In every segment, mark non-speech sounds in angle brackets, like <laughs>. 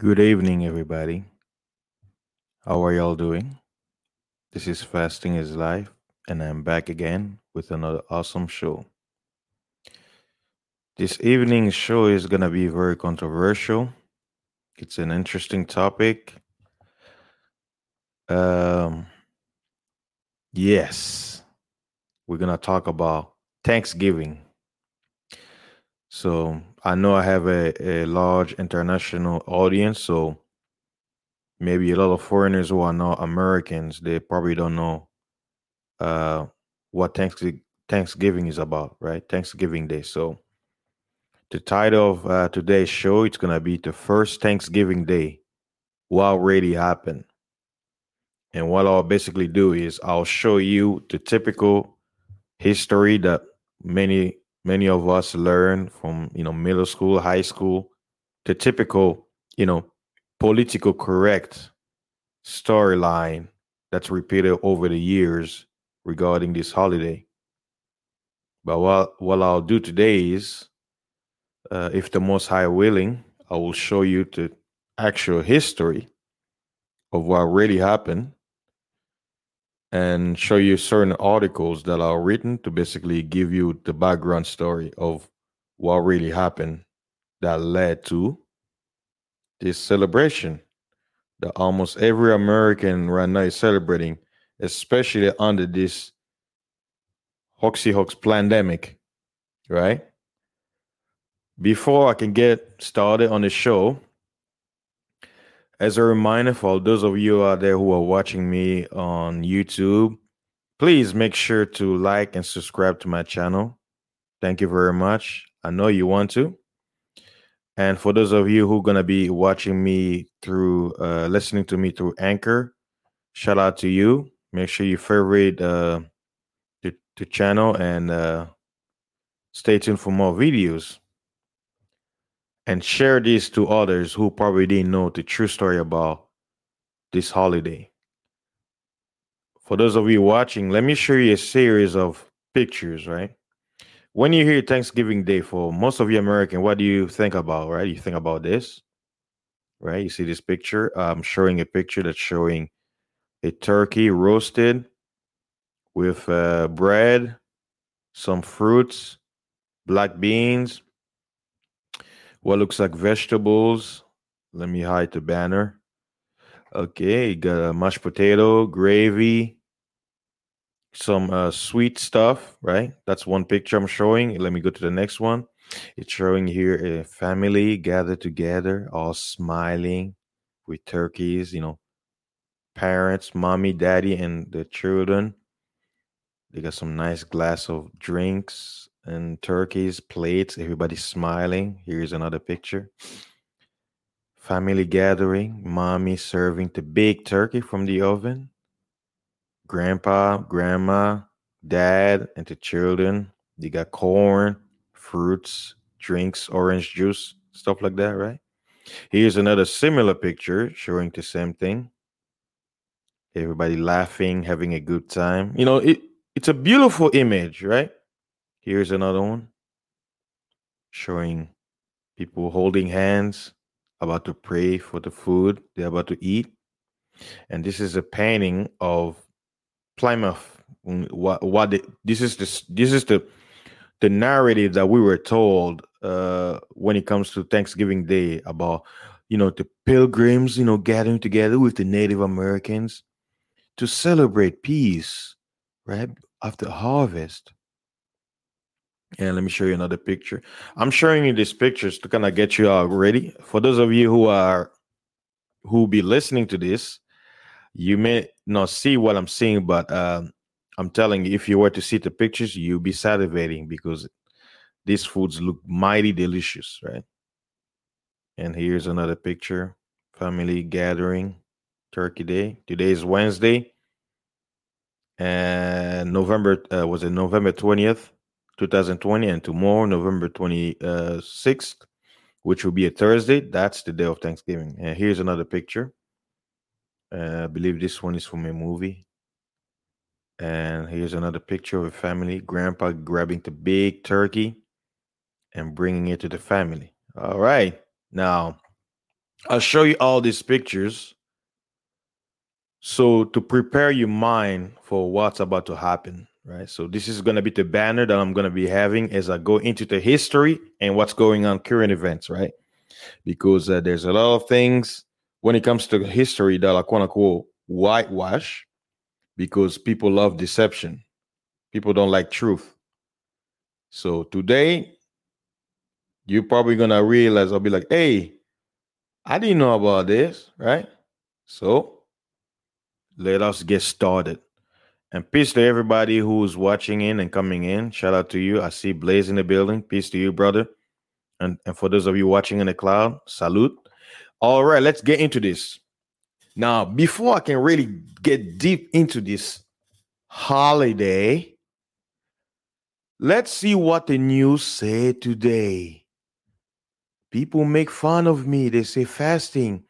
Good evening, everybody. How are y'all doing? This is Fasting is Life, and I'm back again with another awesome show. This evening's show is going to be very controversial. It's an interesting topic. Um, yes, we're going to talk about Thanksgiving. So I know I have a, a large international audience, so maybe a lot of foreigners who are not Americans, they probably don't know uh, what Thanksgiving is about, right? Thanksgiving Day. So the title of uh, today's show it's gonna be the first Thanksgiving Day. What already happened, and what I'll basically do is I'll show you the typical history that many many of us learn from you know middle school, high school, the typical you know political correct storyline that's repeated over the years regarding this holiday. But what what I'll do today is, uh, if the Most High willing, I will show you the actual history of what really happened and show you certain articles that are written to basically give you the background story of what really happened that led to this celebration that almost every American right now is celebrating, especially under this Hoxie Hox pandemic, right? Before I can get started on the show, as a reminder for those of you out there who are watching me on YouTube, please make sure to like and subscribe to my channel. Thank you very much. I know you want to. And for those of you who are going to be watching me through, uh, listening to me through Anchor, shout out to you. Make sure you favorite uh, the, the channel and uh, stay tuned for more videos and share this to others who probably didn't know the true story about this holiday. For those of you watching, let me show you a series of pictures, right? When you hear Thanksgiving Day, for most of you American, what do you think about, right? You think about this, right? You see this picture. I'm showing a picture that's showing a turkey roasted with uh, bread, some fruits, black beans, what looks like vegetables. Let me hide the banner. Okay, got a mashed potato, gravy, some uh, sweet stuff, right? That's one picture I'm showing. Let me go to the next one. It's showing here a family gathered together, all smiling with turkeys, you know, parents, mommy, daddy, and the children. They got some nice glass of drinks, and turkeys, plates, everybody smiling. Here's another picture. Family gathering, mommy serving the big turkey from the oven. Grandpa, grandma, dad, and the children. They got corn, fruits, drinks, orange juice, stuff like that, right? Here's another similar picture showing the same thing. Everybody laughing, having a good time. You know, it, it's a beautiful image, right? Here's another one showing people holding hands, about to pray for the food they're about to eat. And this is a painting of Plymouth. Mm, what what the, this is this this is the the narrative that we were told uh, when it comes to Thanksgiving Day about you know the pilgrims you know gathering together with the Native Americans to celebrate peace, right after harvest. And let me show you another picture. I'm showing you these pictures to kind of get you all ready. For those of you who are who be listening to this, you may not see what I'm seeing, but um, I'm telling you, if you were to see the pictures, you'll be salivating because these foods look mighty delicious, right? And here's another picture: family gathering, Turkey Day. Today is Wednesday, and November uh, was it November twentieth. 2020 and tomorrow november 26th which will be a thursday. That's the day of thanksgiving. And here's another picture. Uh, i believe this one is from a movie. And here's another picture of a family. Grandpa grabbing the big turkey and bringing it to the family. All right. Now I'll show you all these pictures. So to prepare your mind for what's about to happen, right? So this is going to be the banner that I'm going to be having as I go into the history and what's going on current events, right? Because uh, there's a lot of things when it comes to history that are quote unquote whitewash because people love deception. People don't like truth. So today, you're probably gonna realize I'll be like, hey, I didn't know about this, right? So let us get started. And peace to everybody who's watching in and coming in. Shout out to you. I see Blaze in the building. Peace to you, brother. And, and for those of you watching in the cloud, salute. All right, let's get into this. Now, before I can really get deep into this holiday, let's see what the news say today. People make fun of me. They say fasting.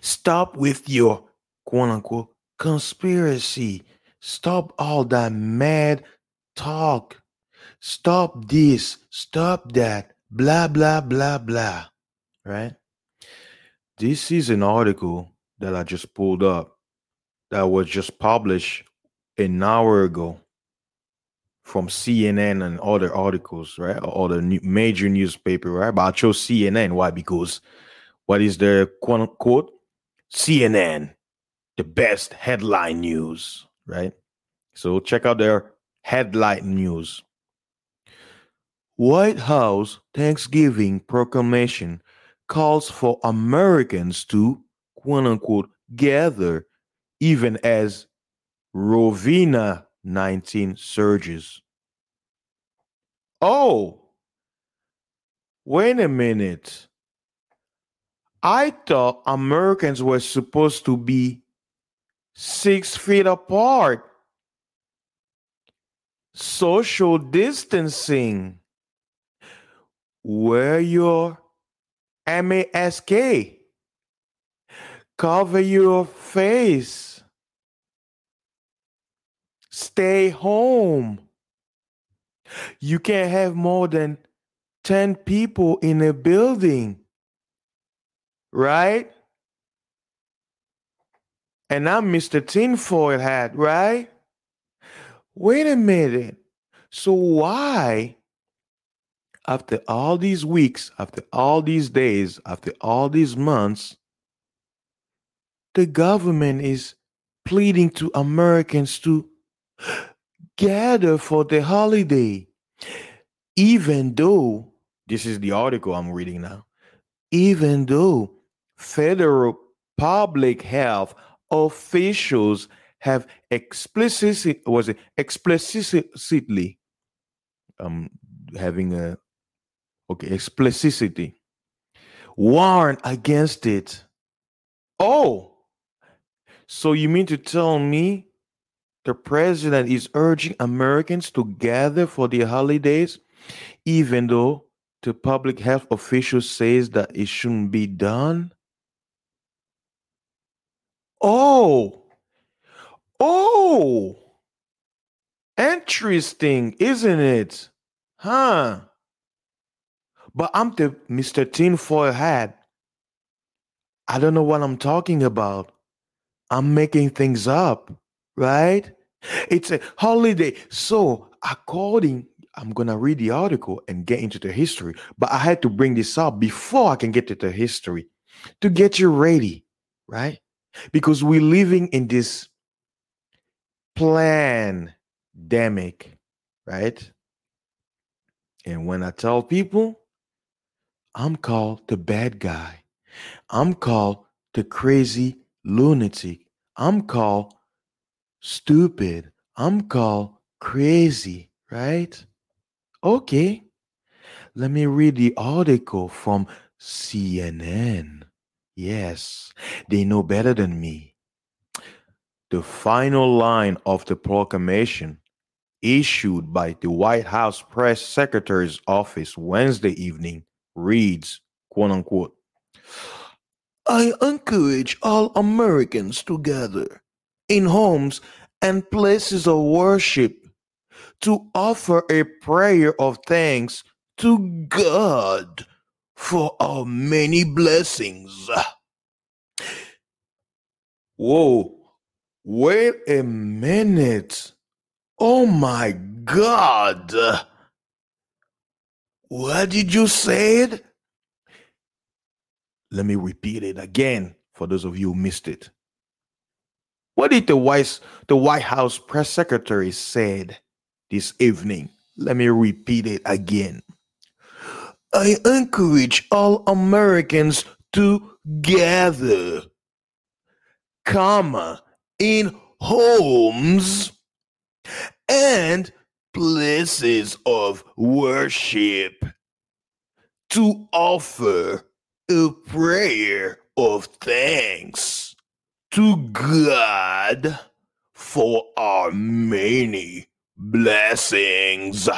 Stop with your quote unquote conspiracy. Stop all that mad talk. Stop this. Stop that. Blah, blah, blah, blah. Right? This is an article that I just pulled up that was just published an hour ago from CNN and other articles, right? Or the new, major newspaper, right? But I chose CNN. Why? Because what is the quote unquote CNN, the best headline news, right? So check out their headline news. White House Thanksgiving proclamation calls for Americans to quote unquote gather even as Rovina 19 surges. Oh, wait a minute. I thought Americans were supposed to be six feet apart. Social distancing. Wear your mask. Cover your face. Stay home. You can't have more than 10 people in a building. Right? And I'm Mr. Tinfoil Hat, right? Wait a minute. So why, after all these weeks, after all these days, after all these months, the government is pleading to Americans to gather for the holiday, even though this is the article I'm reading now, even though federal public health officials have explicitly was it explicitly um having a okay explicitity warned against it? Oh so you mean to tell me the president is urging americans to gather for the holidays even though the public health official says that it shouldn't be done oh Oh, interesting, isn't it? Huh? But I'm the Mr. Tinfoil Hat. I don't know what I'm talking about. I'm making things up, right? It's a holiday. So, according, I'm going to read the article and get into the history, but I had to bring this up before I can get to the history to get you ready, right? Because we're living in this pandemic, right? And when I tell people, I'm called the bad guy. I'm called the crazy lunatic. I'm called stupid. I'm called crazy, right? Okay. Let me read the article from CNN. Yes, they know better than me. The final line of the proclamation, issued by the White House press secretary's office Wednesday evening, reads, quote unquote, I encourage all Americans to gather in homes and places of worship to offer a prayer of thanks to God for our many blessings. Whoa, wait a minute. Oh my God. What did you say? Let me repeat it again for those of you who missed it. What did the White, the White House press secretary said this evening? Let me repeat it again. I encourage all Americans to gather, comma, in homes and places of worship. To offer a prayer of thanks to God for our many blessings.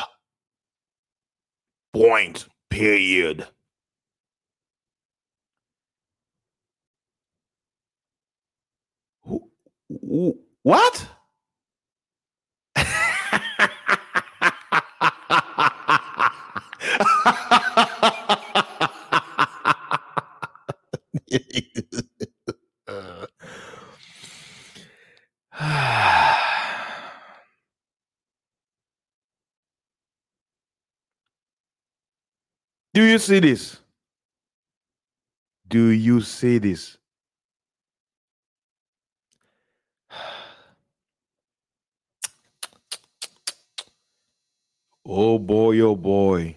Point, period. What? <laughs> Do you see this? Do you see this? <sighs> Oh boy, oh boy.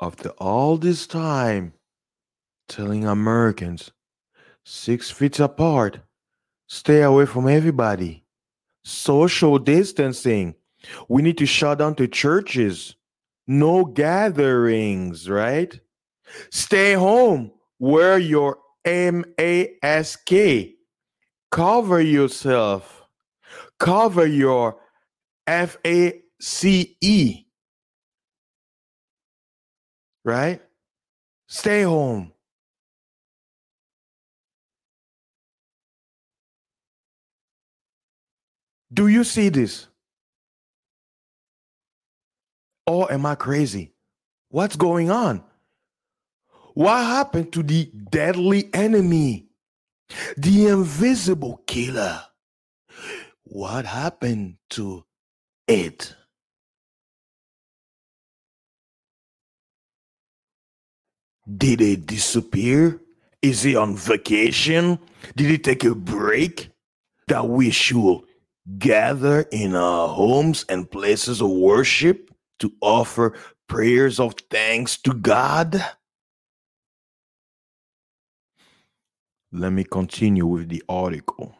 After all this time telling Americans six feet apart, stay away from everybody, social distancing, we need to shut down the churches no gatherings, right? Stay home, wear your mask, cover yourself, cover your face, right? Stay home. Do you see this? Or am I crazy? What's going on? What happened to the deadly enemy? The invisible killer? What happened to it? Did it disappear? Is he on vacation? Did he take a break? That we should gather in our homes and places of worship? To offer prayers of thanks to God? Let me continue with the article.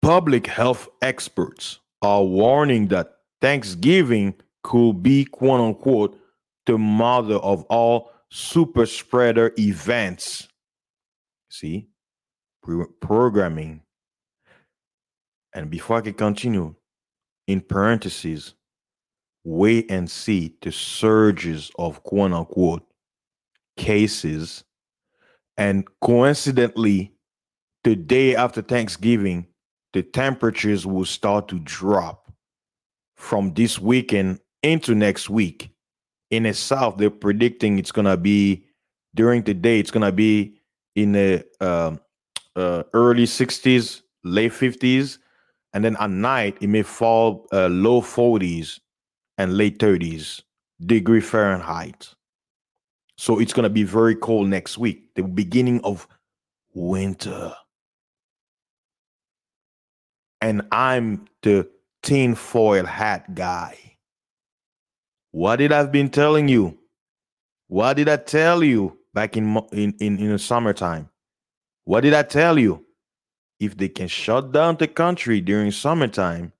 Public health experts are warning that Thanksgiving could be, quote unquote, the mother of all super spreader events. See, programming. And before I can continue, in parentheses, wait and see the surges of quote unquote cases. And coincidentally, the day after Thanksgiving, the temperatures will start to drop from this weekend into next week. In the south, they're predicting it's gonna be during the day, it's gonna be in the uh, uh, early 60s, late 50s, and then at night it may fall uh, low 40s and late 30s degree Fahrenheit. So it's going to be very cold next week, the beginning of winter. And I'm the tinfoil hat guy. What did I've been telling you? What did I tell you back in in in, in the summertime? What did I tell you? If they can shut down the country during summertime,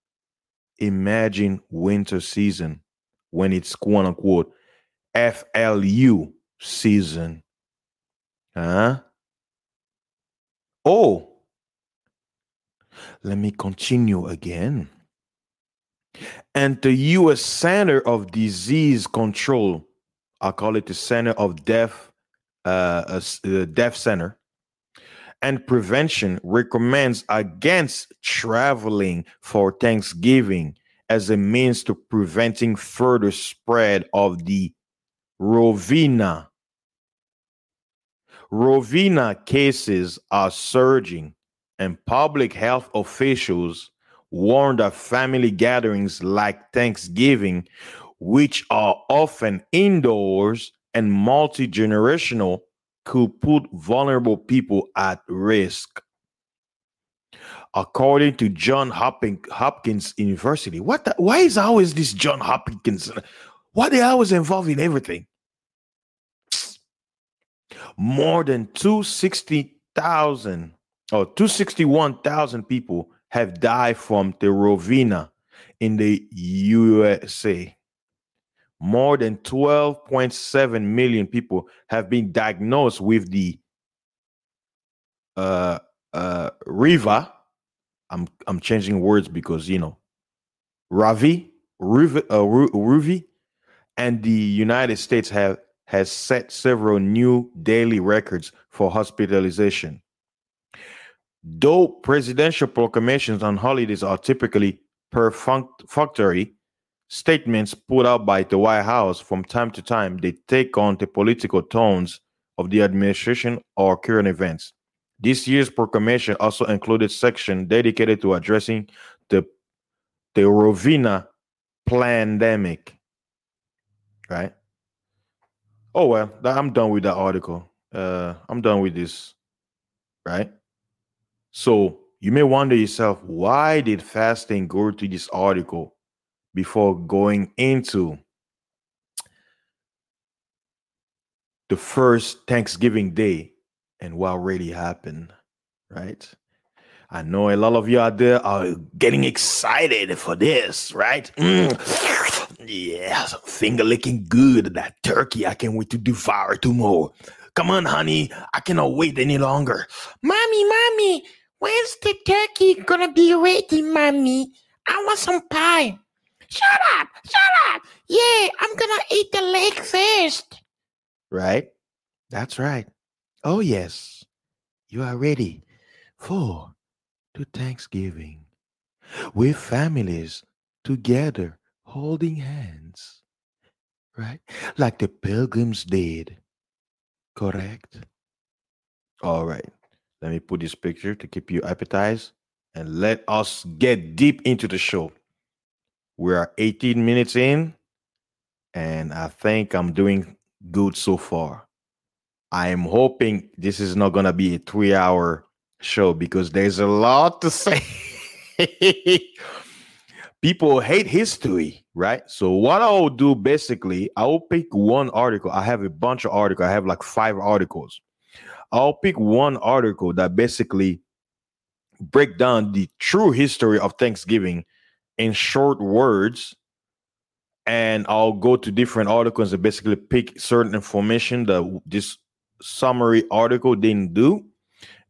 imagine winter season when it's quote unquote FLU season. Huh? Oh, let me continue again. And the US Center of Disease Control, I call it the Center of Death, uh, uh, the Death Center, and Prevention recommends against traveling for Thanksgiving as a means to preventing further spread of the Rovina. Rovina cases are surging, and public health officials warn that family gatherings like Thanksgiving, which are often indoors and multi generational, could put vulnerable people at risk. According to John Hopkins University, what the, why is always this John Hopkins? Why they always involved in everything? More than 260,000 or 261,000 people have died from the Rovina in the USA. More than 12.7 million people have been diagnosed with the uh, uh, Riva. I'm I'm changing words because you know Ravi, Ruvi, uh, Ruvi, and the United States have has set several new daily records for hospitalization. Though presidential proclamations on holidays are typically perfunctory statements put out by the White House from time to time, they take on the political tones of the administration or current events. This year's proclamation also included section dedicated to addressing the the Rovina pandemic. Right? Oh well, I'm done with that article. Uh, I'm done with this. Right? So you may wonder yourself, why did fasting go to this article before going into the first Thanksgiving Day and what really happened, right? I know a lot of you out there are getting excited for this, right? Mm. Yeah, finger licking good. That turkey, I can't wait to devour tomorrow. Come on, honey, I cannot wait any longer. Mommy, mommy, When's the turkey gonna be ready, mommy? I want some pie. Shut up! Shut up! Yeah, I'm gonna eat the leg first. Right? That's right. Oh, yes. You are ready for to Thanksgiving with families together holding hands. Right? Like the pilgrims did. Correct? All right. Let me put this picture to keep you appetized and let us get deep into the show. We are 18 minutes in, and I think I'm doing good so far. I am hoping this is not going to be a three hour show because there's a lot to <laughs> say. People hate history, right? So, what I'll do basically, I'll pick one article. I have a bunch of articles, I have like five articles. I'll pick one article that basically break down the true history of Thanksgiving in short words and I'll go to different articles and basically pick certain information that this summary article didn't do.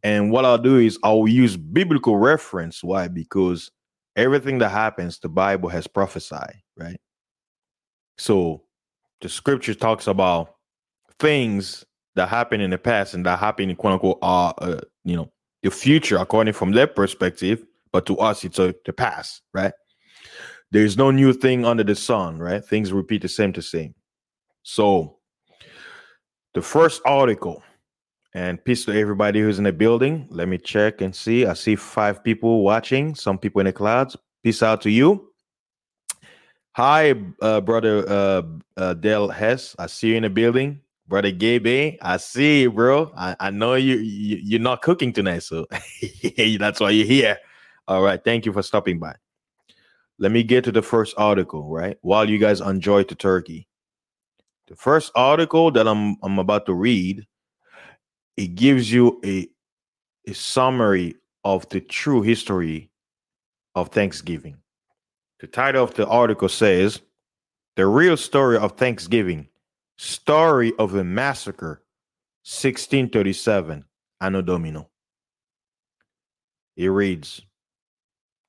And what I'll do is I'll use biblical reference. Why? Because everything that happens, the Bible has prophesied, right? So the scripture talks about things that happened in the past and that happened in quote unquote uh, uh you know the future according from their perspective but to us it's a, the past right there's no new thing under the sun right things repeat the same to same so the first article and peace to everybody who's in the building let me check and see i see five people watching some people in the clouds peace out to you hi uh, brother uh, uh, hess i see you in the building brother Gabe. I see, you, bro. I, I know you, you you're not cooking tonight, so <laughs> that's why you're here. All right, thank you for stopping by. Let me get to the first article, right? While you guys enjoy the turkey, the first article that I'm I'm about to read, it gives you a a summary of the true history of Thanksgiving. The title of the article says, "The real story of Thanksgiving." Story of a Massacre, 1637, Anno Domino. It reads,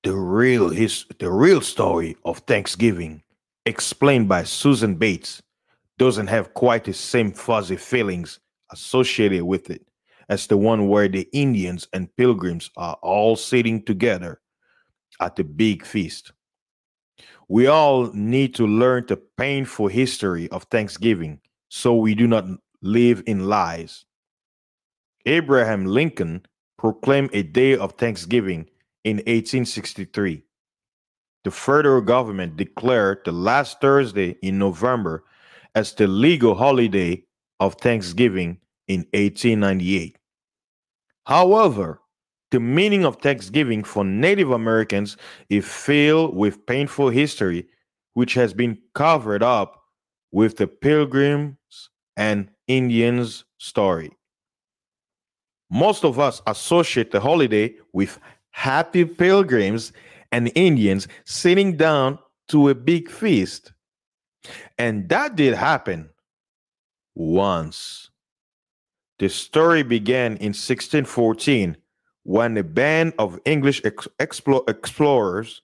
the real his the real story of Thanksgiving, explained by Susan Bates, doesn't have quite the same fuzzy feelings associated with it as the one where the Indians and pilgrims are all sitting together at the big feast. We all need to learn the painful history of Thanksgiving so we do not live in lies. Abraham Lincoln proclaimed a day of Thanksgiving in 1863. The federal government declared the last Thursday in November as the legal holiday of Thanksgiving in 1898. However, the meaning of Thanksgiving for Native Americans is filled with painful history, which has been covered up with the Pilgrims and Indians story. Most of us associate the holiday with happy pilgrims and Indians sitting down to a big feast. And that did happen once. The story began in 1614 when a band of English ex- explore- explorers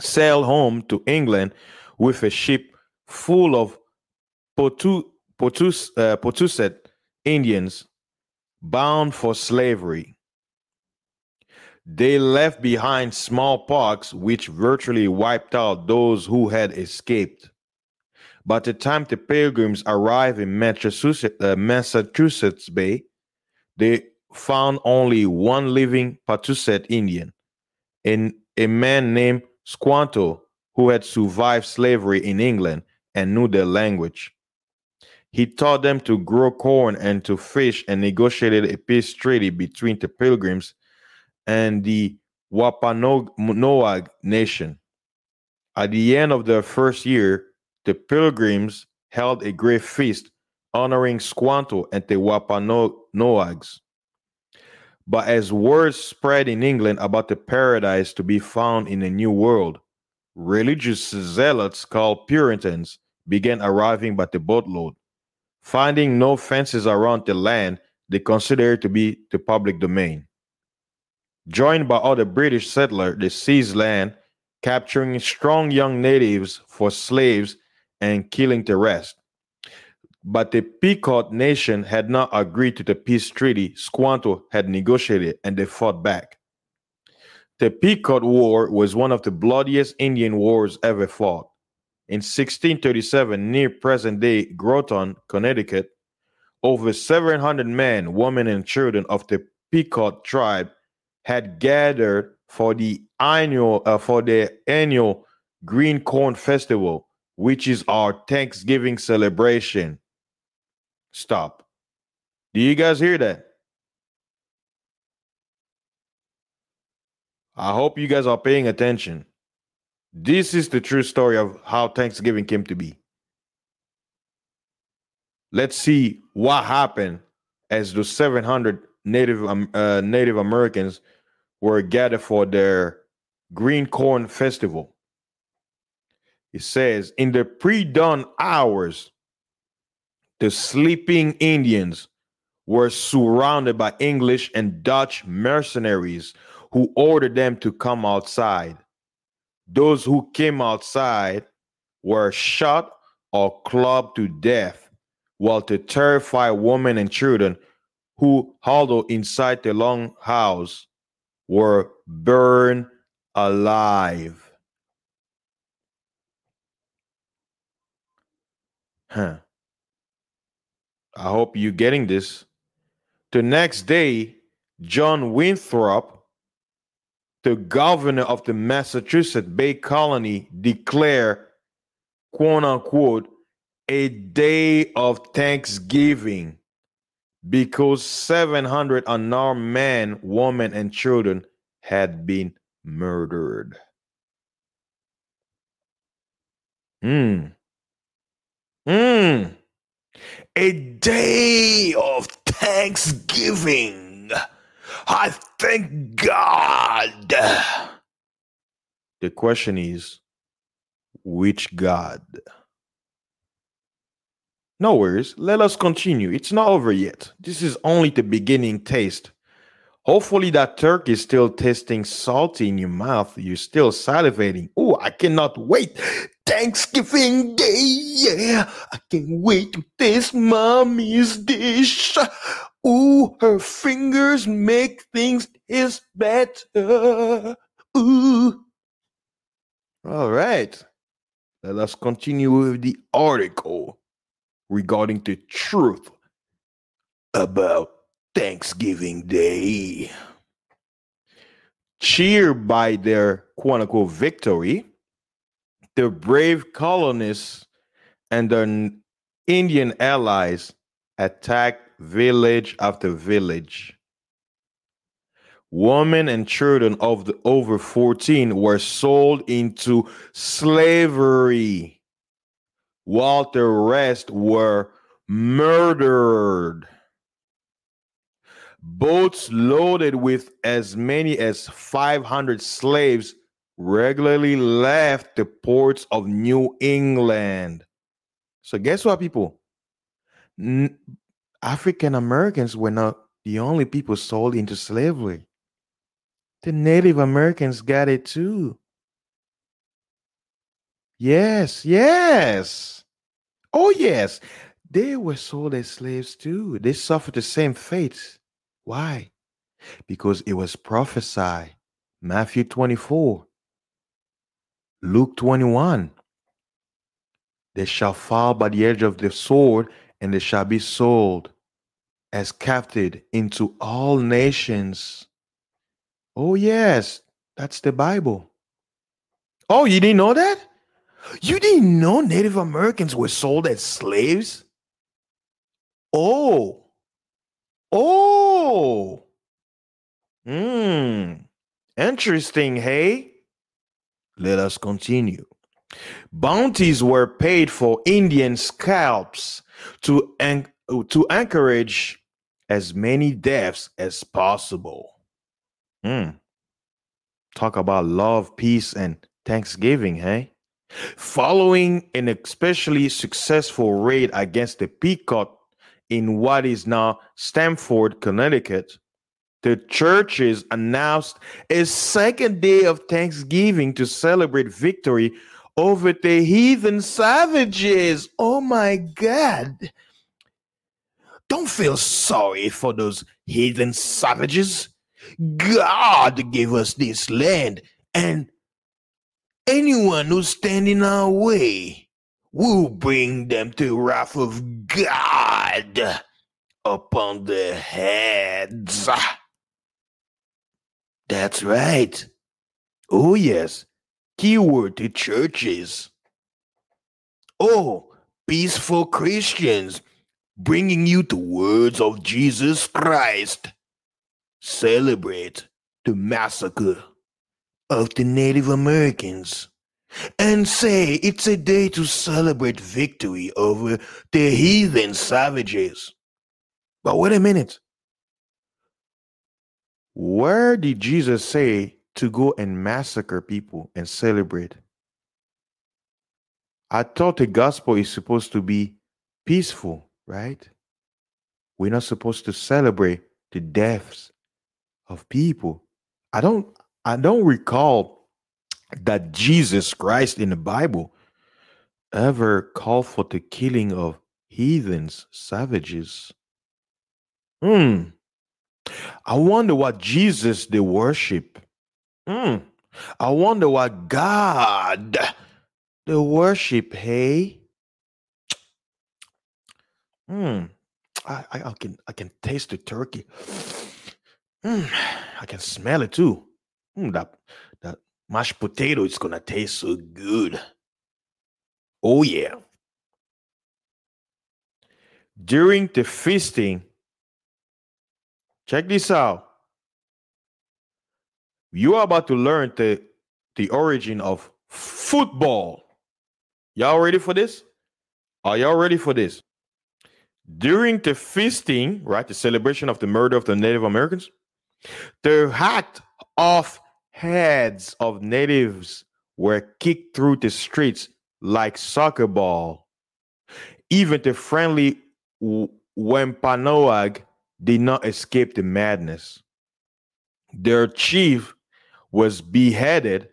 sailed home to England with a ship full of Potu- Potus- uh, Potusset Indians bound for slavery. They left behind smallpox, which virtually wiped out those who had escaped. By the time the pilgrims arrived in Massachusetts, uh, Bay, they found only one living Patuxet Indian, a man named Squanto, who had survived slavery in England and knew their language. He taught them to grow corn and to fish and negotiated a peace treaty between the pilgrims and the Wampanoag nation. At the end of their first year, the pilgrims held a great feast honoring Squanto and the Wampanoags. But as word spread in England about the paradise to be found in the New World, religious zealots called Puritans began arriving by the boatload. Finding no fences around the land they considered to be the public domain. Joined by other British settlers, they seized land, capturing strong young natives for slaves and killing the rest. But the Pequot nation had not agreed to the peace treaty Squanto had negotiated, and they fought back. The Pequot War was one of the bloodiest Indian wars ever fought. In 1637, near present day Groton, Connecticut, over 700 men, women, and children of the Pequot tribe had gathered for the annual uh, for the annual Green Corn Festival, which is our Thanksgiving celebration. Stop. Do you guys hear that? I hope you guys are paying attention. This is the true story of how Thanksgiving came to be. Let's see what happened as the 700 Native um, uh, Native Americans were gathered for their Green Corn Festival. It says, in the pre dawn hours, the sleeping Indians were surrounded by English and Dutch mercenaries who ordered them to come outside. Those who came outside were shot or clubbed to death, while the terrified women and children who huddled inside the long house were burned alive. Huh. I hope you're getting this. The next day, John Winthrop, the governor of the Massachusetts Bay Colony, declared, quote unquote, a day of thanksgiving because 700 unarmed men, women, and children had been murdered. Hmm. Hmm. A day of thanksgiving. I thank God. The question is, which God? No worries. Let us continue. It's not over yet. This is only the beginning taste. Hopefully, that turkey is still tasting salty in your mouth. You're still salivating. Oh, I cannot wait. Thanksgiving Day. Yeah, I can't wait to taste mommy's dish. Ooh, her fingers make things taste better. Ooh. All right. Let us continue with the article. Regarding the truth about Thanksgiving Day. Cheered by their quote unquote victory, the brave colonists and their Indian allies attacked village after village. Women and children of the over 14 were sold into slavery, while the rest were murdered. Boats loaded with as many as 500 slaves regularly left the ports of New England. So, guess what, people? N- African Americans were not the only people sold into slavery. The Native Americans got it too. Yes, yes. Oh, yes. They were sold as slaves too. They suffered the same fate. Why? Because it was prophesied. Matthew 24, Luke 21. They shall fall by the edge of the sword, and they shall be sold as captive into all nations. Oh, yes, that's the Bible. Oh, you didn't know that? You didn't know Native Americans were sold as slaves? Oh, oh, hmm, interesting, hey? Let us continue. Bounties were paid for Indian scalps to, en- to encourage as many deaths as possible. Hmm. Talk about love, peace, and thanksgiving, hey? Following an especially successful raid against the Pequot in what is now Stamford, Connecticut, the churches announced a second day of Thanksgiving to celebrate victory over the heathen savages. Oh my God. Don't feel sorry for those heathen savages. God gave us this land, and anyone who stand in our way will bring them to wrath of God upon their heads. That's right. Oh, yes. Keyword to churches. Oh, peaceful Christians bringing you the words of Jesus Christ. Celebrate the massacre of the Native Americans and say it's a day to celebrate victory over the heathen savages. But wait a minute. Where did Jesus say to go and massacre people and celebrate? I thought the gospel is supposed to be peaceful, right? We're not supposed to celebrate the deaths of people. I don't I don't recall that Jesus Christ in the Bible ever called for the killing of heathens, savages. Hmm. I wonder what Jesus they worship. Hmm. I wonder what God they worship. Hey. Hmm. I, I, I can I can taste the turkey. Hmm. I can smell it too. Hmm, that that mashed potato is gonna taste so good. Oh yeah. During the feasting, check this out. You are about to learn the the origin of football. Y'all ready for this? Are y'all ready for this? During the feasting, right, the celebration of the murder of the Native Americans, the hat off heads of natives were kicked through the streets like soccer ball. Even the friendly Wampanoag did not escape the madness. Their chief was beheaded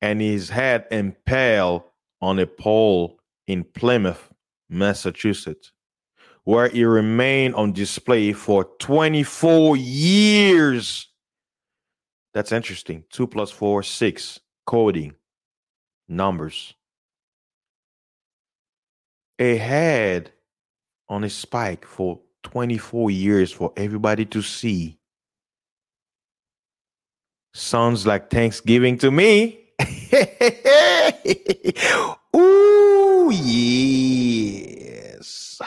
and his head impaled on a pole in Plymouth, Massachusetts, where he remained on display for 24 years. That's interesting. Two plus four, six. Coding, numbers. A head on a spike for 24 years for everybody to see. Sounds like Thanksgiving to me. <laughs> Ooh, yes. <sighs>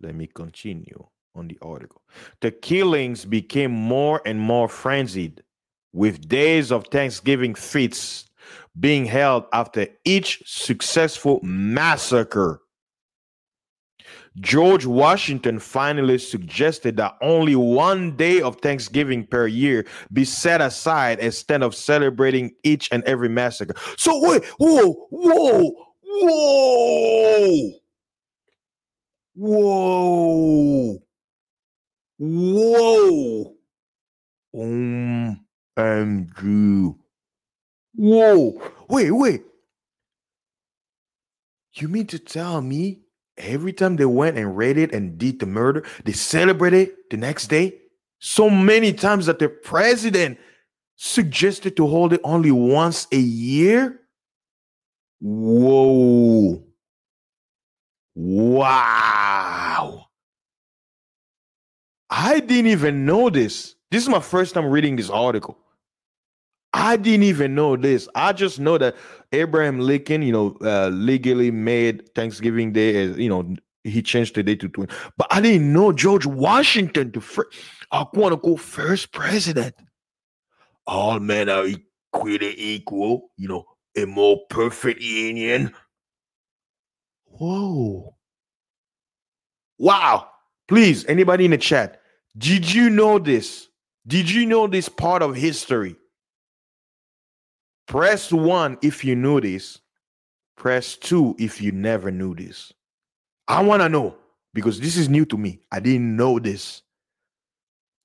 Let me continue on the article. The killings became more and more frenzied, with days of Thanksgiving feasts being held after each successful massacre. George Washington finally suggested that only one day of Thanksgiving per year be set aside instead of celebrating each and every massacre. So, wait, whoa, whoa, whoa, whoa, whoa. Um, Andrew. Whoa, wait, wait. You mean to tell me every time they went and raided and did the murder, they celebrated the next day? So many times that the president suggested to hold it only once a year? Whoa. Wow. I didn't even know this. This is my first time reading this article. I didn't even know this. I just know that Abraham Lincoln, you know, uh, legally made Thanksgiving Day as you know he changed the day to 20. But I didn't know George Washington, the first, I want to go first president. All men are equally equal, you know, a more perfect union. Whoa. Wow. Please, anybody in the chat, did you know this? Did you know this part of history? Press one if you knew this. Press two if you never knew this. I want to know because this is new to me. I didn't know this.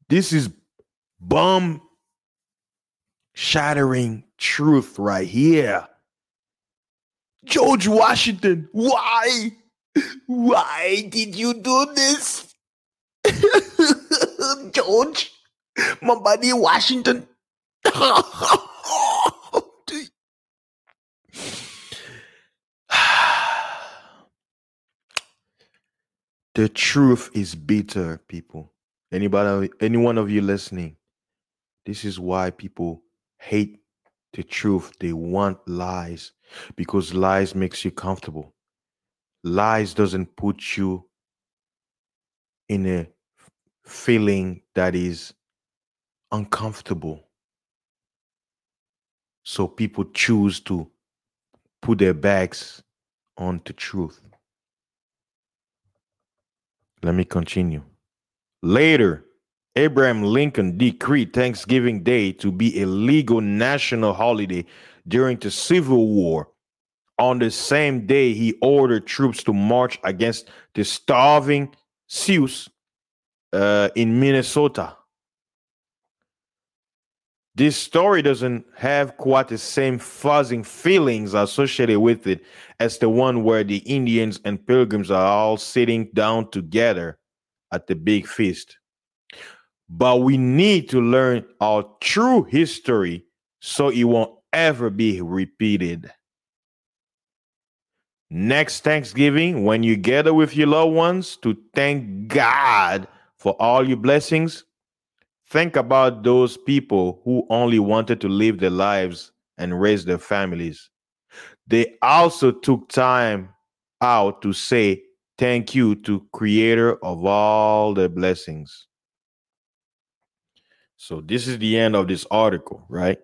This is bomb shattering truth right here. George Washington, why? Why did you do this? <laughs> George, my buddy Washington. <sighs> The truth is bitter, people. Anybody, any one of you listening, this is why people hate the truth. They want lies because lies makes you comfortable. Lies doesn't put you in a feeling that is uncomfortable. So people choose to put their backs on the truth. Let me continue. Later, Abraham Lincoln decreed Thanksgiving Day to be a legal national holiday during the Civil War. On the same day, he ordered troops to march against the starving Sioux uh, in Minnesota. This story doesn't have quite the same fuzzing feelings associated with it as the one where the Indians and pilgrims are all sitting down together at the big feast. But we need to learn our true history so it won't ever be repeated. Next Thanksgiving, when you gather with your loved ones to thank God for all your blessings, think about those people who only wanted to live their lives and raise their families. They also took time out to say thank you to creator of all the blessings. So this is the end of this article, right?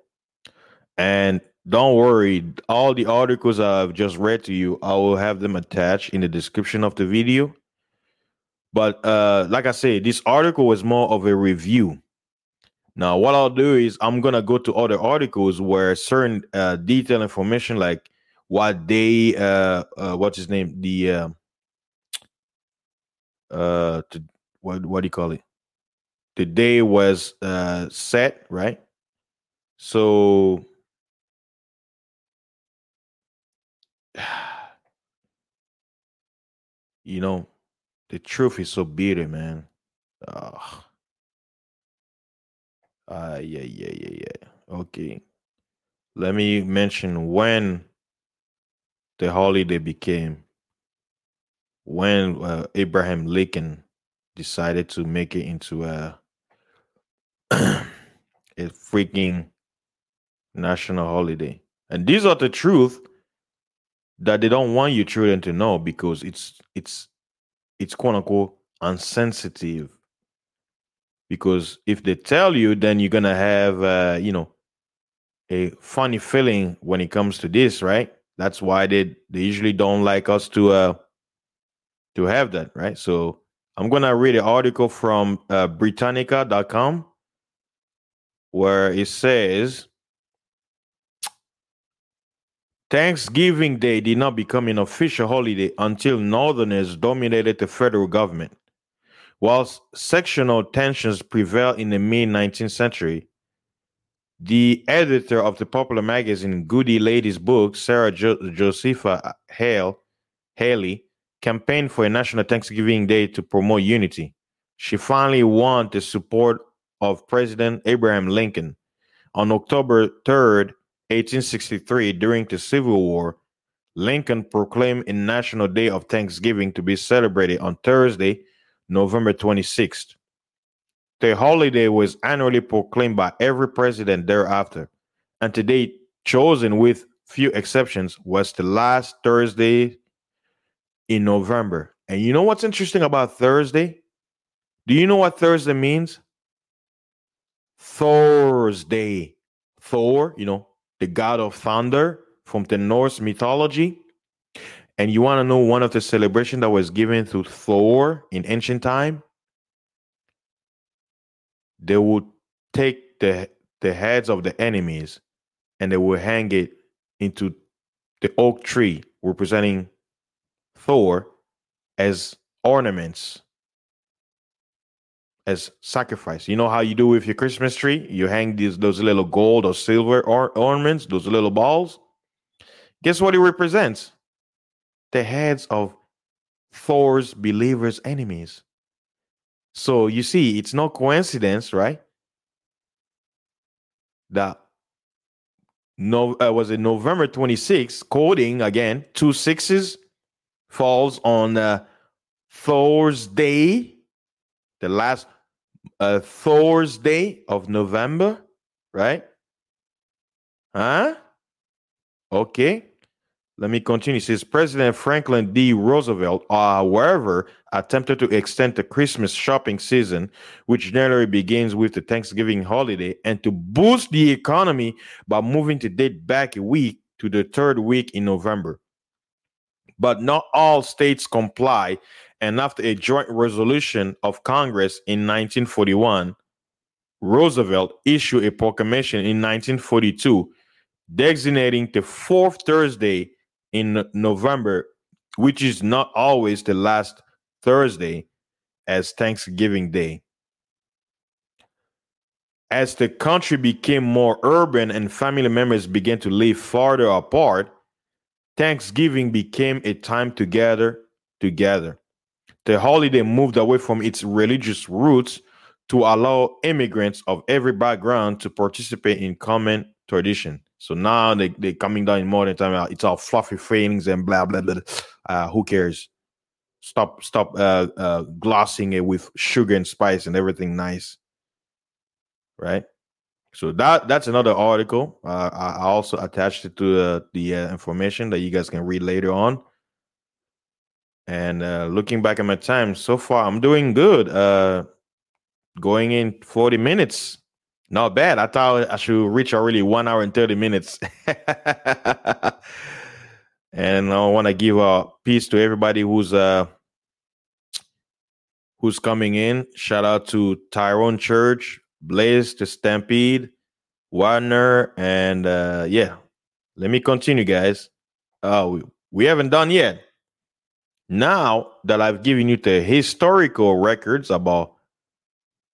And don't worry, all the articles I've just read to you, I will have them attached in the description of the video. But uh, like I said, this article is more of a review. Now, what I'll do is I'm gonna go to other articles where certain uh, detailed information, like what day, uh, uh, what's his name, the uh, uh, to, what what do you call it? The day was uh set, right? So <sighs> you know, the truth is so bitter, man. Uh, uh yeah, yeah, yeah, yeah. Okay. Let me mention when the holiday became when uh, Abraham Lincoln decided to make it into a <clears throat> a freaking national holiday. And these are the truth that they don't want your children to know because it's it's it's quote unquote unsensitive. Because if they tell you, then you're gonna have uh, you know a funny feeling when it comes to this, right? That's why they they usually don't like us to uh to have that, right? So I'm gonna read an article from uh, Britannica.com where it says Thanksgiving Day did not become an official holiday until Northerners dominated the federal government. Whilst sectional tensions prevailed in the mid 19th century, the editor of the popular magazine Goody Ladies Book, Sarah jo- Josepha Hale, Haley, campaigned for a national Thanksgiving Day to promote unity. She finally won the support of President Abraham Lincoln. On October 3rd, 1863, during the Civil War, Lincoln proclaimed a national day of Thanksgiving to be celebrated on Thursday, November 26th. The holiday was annually proclaimed by every president thereafter, and the date chosen, with few exceptions, was the last Thursday in November. And you know what's interesting about Thursday? Do you know what Thursday means? Thursday. Thor, you know, the god of thunder from the Norse mythology. And you want to know one of the celebration that was given to Thor in ancient time? They would take the the heads of the enemies and they would hang it into the oak tree representing Thor as ornaments as sacrifice. You know how you do with your Christmas tree? You hang these those little gold or silver or ornaments, those little balls. Guess what it represents? The heads of Thor's believers' enemies. So you see, it's no coincidence, right? That no uh, was it November 26th, coding again, two sixes falls on uh, Thor's Day, the last uh, Thursday of November, right? Huh? Okay. Let me continue. It says President Franklin D. Roosevelt, uh, however, attempted to extend the Christmas shopping season, which generally begins with the Thanksgiving holiday, and to boost the economy by moving the date back a week to the third week in November. But not all states comply, and after a joint resolution of Congress in 1941, Roosevelt issued a proclamation in 1942 designating the fourth Thursday in November, which is not always the last Thursday, as Thanksgiving Day. As the country became more urban and family members began to live farther apart, Thanksgiving became a time to gather together. The holiday moved away from its religious roots to allow immigrants of every background to participate in common tradition. So now they they're coming down in modern time. It's all fluffy things and blah blah blah. Uh, who cares? Stop stop uh, uh, glossing it with sugar and spice and everything nice, right? So that that's another article. Uh, I also attached it to uh, the uh, information that you guys can read later on. And uh, looking back at my time so far, I'm doing good. Uh, going in 40 minutes. Not bad. I thought I should reach already one hour and 30 minutes. <laughs> and I want to give a peace to everybody who's uh who's coming in. Shout out to Tyrone Church, Blaze, the Stampede, Warner, and uh yeah. Let me continue, guys. Uh we, we haven't done yet. Now that I've given you the historical records about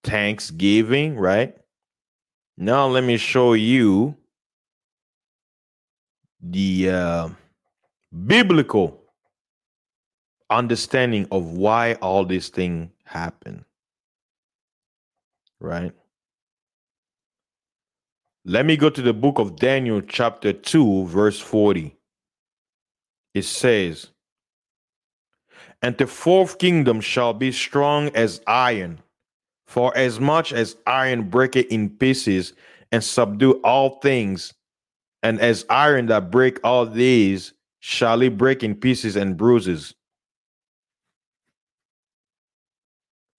Thanksgiving, right? Now let me show you the uh, biblical understanding of why all this thing happened. Right? Let me go to the book of Daniel, chapter 2, verse 40. It says, And the fourth kingdom shall be strong as iron. For as much as iron breaketh in pieces and subdue all things, and as iron that break all these, shall it break in pieces and bruises.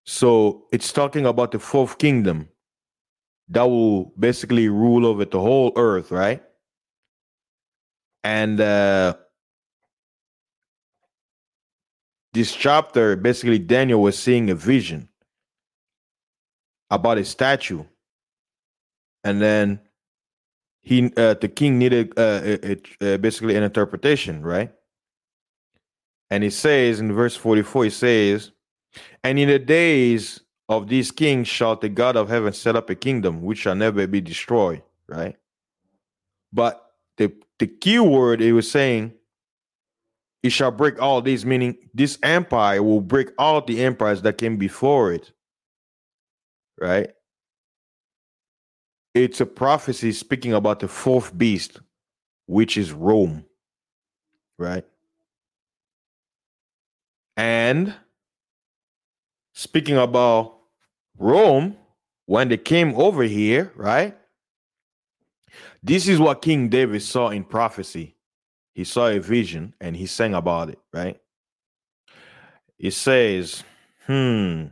So it's talking about the fourth kingdom that will basically rule over the whole earth, right? And uh, this chapter, basically, Daniel was seeing a vision about a statue, and then he, uh, the king, needed uh, basically an interpretation, right? And he says in verse forty-four, he says, "And in the days of these kings shall the God of heaven set up a kingdom which shall never be destroyed." Right? But the the key word it was saying it shall break all these, meaning this empire will break all the empires that came before it. Right? It's a prophecy speaking about the fourth beast, which is Rome. Right? And speaking about Rome, when they came over here, right? This is what King David saw in prophecy he saw a vision and he sang about it, right? It says, hmm,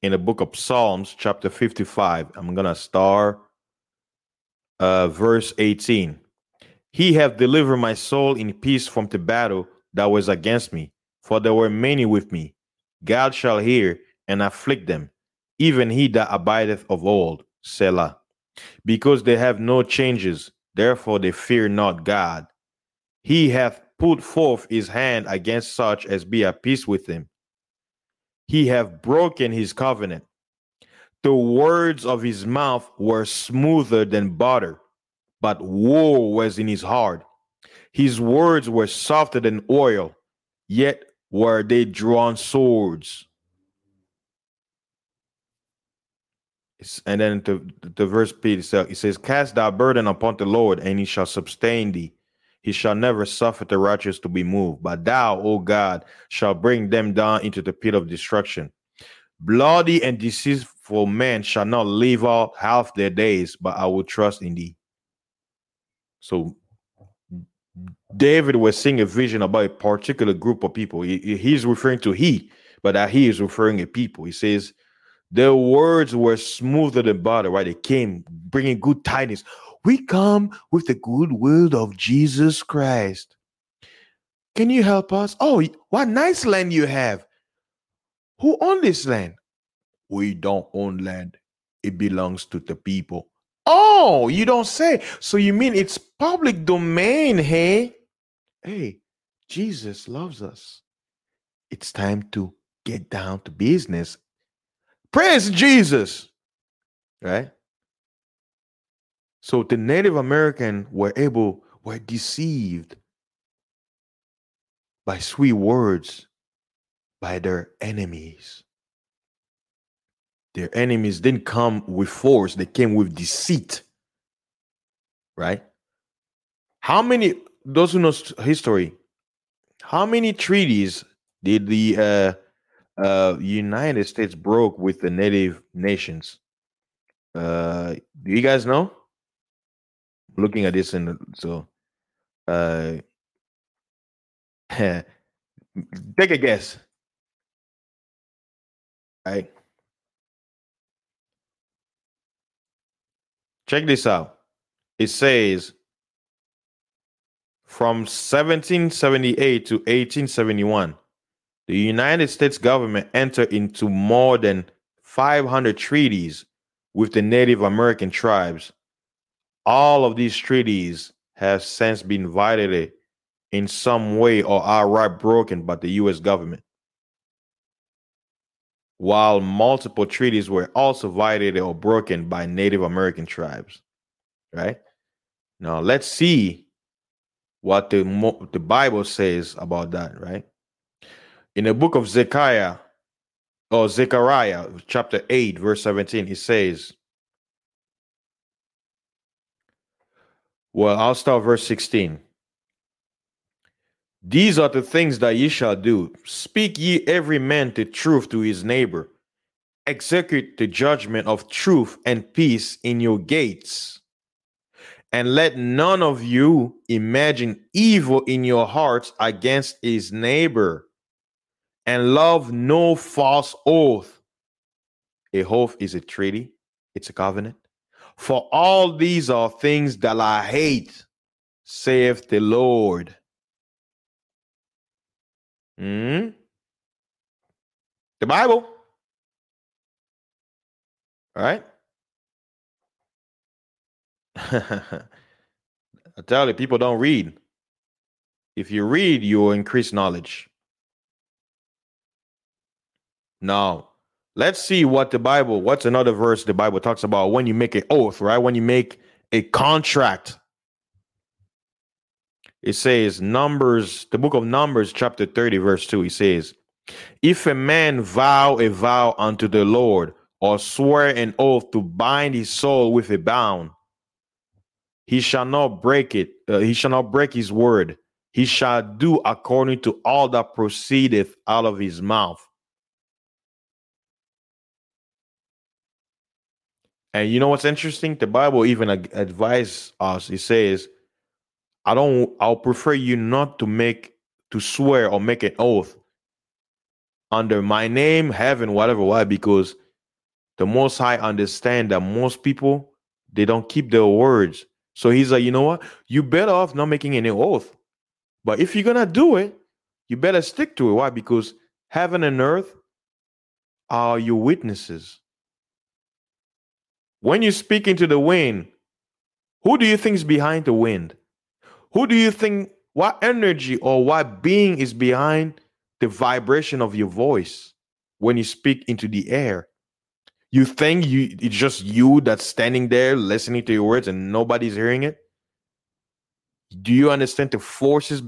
in the book of Psalms, chapter 55, I'm gonna start uh verse 18. He hath delivered my soul in peace from the battle that was against me, for there were many with me. God shall hear and afflict them, even he that abideth of old, Selah. Because they have no changes, therefore they fear not God. He hath put forth his hand against such as be at peace with him. He hath broken his covenant. The words of his mouth were smoother than butter, but woe was in his heart. His words were softer than oil, yet were they drawn swords. And then the, the verse Peter it says, Cast thy burden upon the Lord, and he shall sustain thee. He shall never suffer the righteous to be moved. But thou, O God, shall bring them down into the pit of destruction. Bloody and deceitful men shall not live out half their days, but I will trust in thee. So David was seeing a vision about a particular group of people. He, he's referring to he, but that he is referring to people. He says, their words were smoother than butter, right? They came bringing good tidings. We come with the good will of Jesus Christ. Can you help us? Oh, what nice land you have. Who own this land? We don't own land. It belongs to the people. Oh, you don't say. So you mean it's public domain, hey? Hey, Jesus loves us. It's time to get down to business. Praise Jesus. Right? So the Native American were able, were deceived by sweet words by their enemies. Their enemies didn't come with force, they came with deceit. Right? How many, those who know history, how many treaties did the uh, uh, United States broke with the native nations? Uh, do you guys know? Looking at this and so uh <laughs> take a guess. Right. Check this out. It says from 1778 to 1871, the United States government entered into more than 500 treaties with the Native American tribes all of these treaties have since been violated in some way or outright broken by the US government. While multiple treaties were also violated or broken by Native American tribes. Right? Now let's see what the the Bible says about that, right? In the book of Zechariah or Zechariah chapter 8 verse 17 it says Well, I'll start verse 16. These are the things that ye shall do. Speak ye every man the truth to his neighbor. Execute the judgment of truth and peace in your gates. And let none of you imagine evil in your hearts against his neighbor. And love no false oath. A oath is a treaty, it's a covenant. For all these are things that I hate, saith the Lord. Hmm? The Bible. All right. <laughs> I tell you, people don't read. If you read, you will increase knowledge. Now, let's see what the Bible, what's another verse the Bible talks about when you make an oath, right? When you make a contract. It says, Numbers, the book of Numbers, chapter 30, verse 2, he says, If a man vow a vow unto the Lord, or swear an oath to bind his soul with a bound, he shall not break it. Uh, he shall not break his word. He shall do according to all that proceedeth out of his mouth. And you know what's interesting? The Bible even ad- advises us. It says, "I don't. I'll prefer you not to make to swear or make an oath under my name, heaven, whatever. Why? Because the Most High understand that most people they don't keep their words. So he's like, you know what? You better off not making any oath. But if you're gonna do it, you better stick to it. Why? Because heaven and earth are your witnesses. When you speak into the wind, who do you think is behind the wind? Who do you think what energy or what being is behind the vibration of your voice when you speak into the air? You think you it's just you that's standing there listening to your words and nobody's hearing it? Do you understand the forces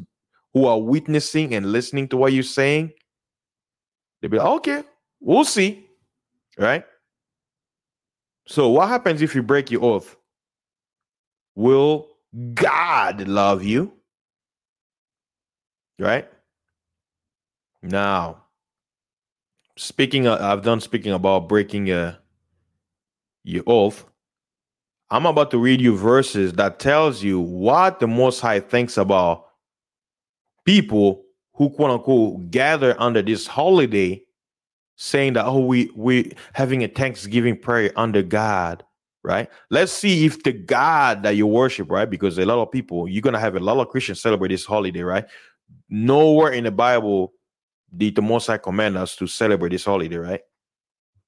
who are witnessing and listening to what you're saying? They'll be like, okay, we'll see. Right? So what happens if you break your oath? Will God love you? Right? Now, speaking of, I've done speaking about breaking uh, your oath. I'm about to read you verses that tells you what the Most High thinks about people who quote unquote gather under this holiday, saying that oh we we having a Thanksgiving prayer under God, right? Let's see if the God that you worship, right? Because a lot of people, you're gonna have a lot of Christians celebrate this holiday, right? Nowhere in the Bible did the Most High command us to celebrate this holiday, right?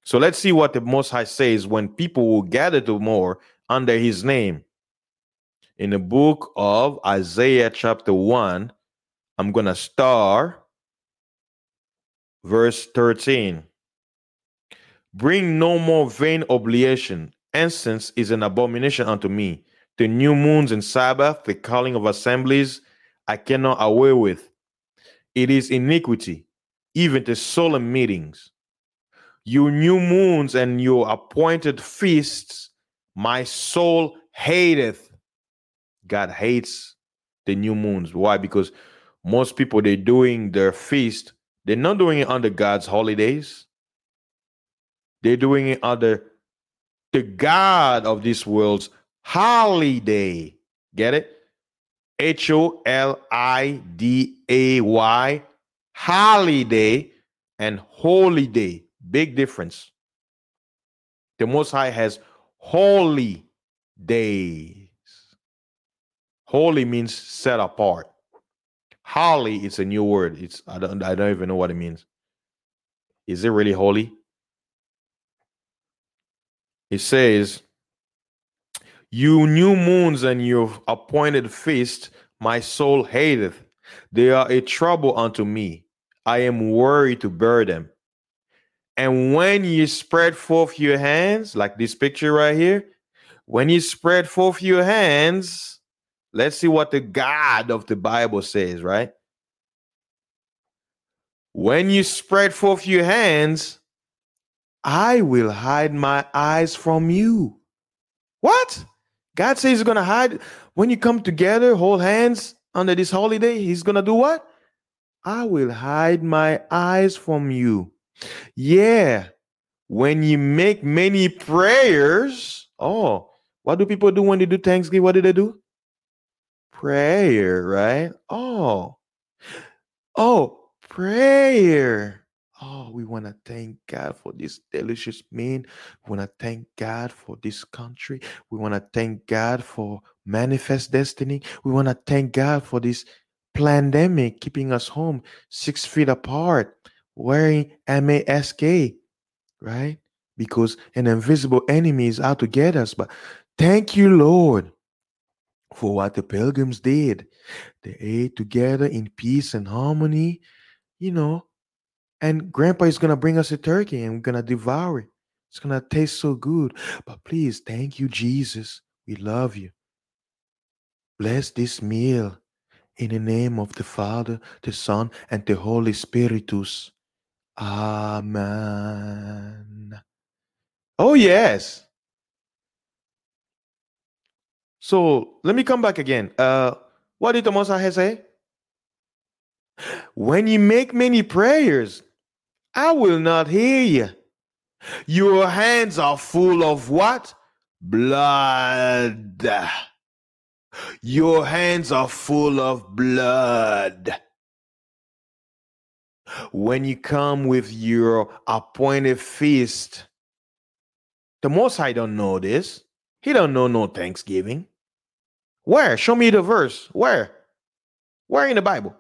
So let's see what the Most High says when people will gather to more under His name. In the book of Isaiah, chapter 1, I'm to start verse 13. Bring no more vain oblation. Incense is an abomination unto me. The new moons and Sabbath, the calling of assemblies, I cannot away with. It is iniquity even the solemn meetings. Your new moons and your appointed feasts, my soul hateth. God hates the new moons. Why? Because most people they're doing their feast, they're not doing it under God's holidays. They're doing it under the God of this world's holiday. Get it? H O L I D A Y holiday and holy day. Big difference. The Most High has holy days. Holy means set apart. Holy it's a new word. It's I don't I don't even know what it means. Is it really holy? It says, You new moons and your appointed feast, my soul hateth. They are a trouble unto me. I am worried to bear them. And when you spread forth your hands, like this picture right here, when you spread forth your hands, let's see what the God of the Bible says, right? When you spread forth your hands, I will hide my eyes from you. What? God says he's going to hide when you come together, hold hands under this holiday. He's going to do what? I will hide my eyes from you. Yeah. When you make many prayers, oh, what do people do when they do Thanksgiving? What do they do? Prayer, right? Oh, oh, prayer. Oh, we want to thank God for this delicious meal. We want to thank God for this country. We want to thank God for manifest destiny. We want to thank God for this pandemic keeping us home six feet apart, wearing mask, right? Because an invisible enemy is out to get us. But thank you, Lord, for what the pilgrims did. They ate together in peace and harmony, you know and grandpa is gonna bring us a turkey and we're gonna devour it. It's gonna taste so good. But please, thank you, Jesus. We love you. Bless this meal in the name of the Father, the Son, and the Holy Spiritus. Amen. Oh, yes. So let me come back again. Uh, what did the Messiah say? When you make many prayers, I will not hear you. Your hands are full of what? Blood. Your hands are full of blood. When you come with your appointed feast, the Most High don't know this. He don't know no Thanksgiving. Where? Show me the verse. Where? Where in the Bible?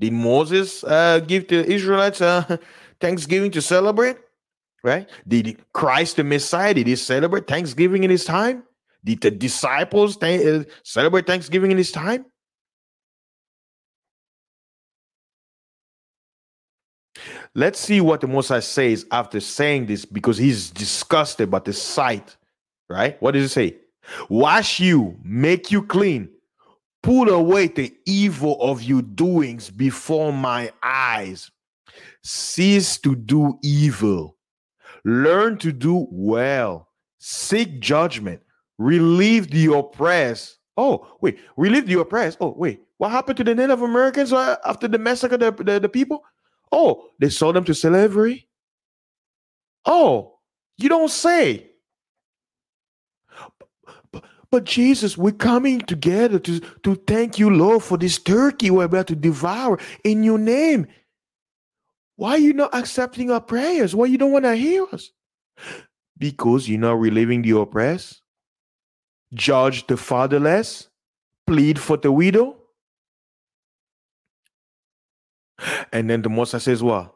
Did Moses uh, give the Israelites uh, <laughs> Thanksgiving to celebrate? Right? Did Christ the Messiah, did he celebrate Thanksgiving in his time? Did the disciples th- uh, celebrate Thanksgiving in his time? Let's see what the Messiah says after saying this because he's disgusted by the sight, right? What does he say? Wash you, make you clean, put away the evil of your doings before my eyes cease to do evil, learn to do well, seek judgment, relieve the oppressed. Oh, wait, relieve the oppressed. Oh, wait, what happened to the Native Americans uh, after the massacre the, the, the people? Oh, they sold them to slavery? Oh, you don't say. But, Jesus, we're coming together to, to thank you, Lord, for this turkey we're about to devour in your name. Why are you not accepting our prayers? Why you don't want to hear us? Because you're not relieving the oppressed, judge the fatherless, plead for the widow. And then the Moses says, What?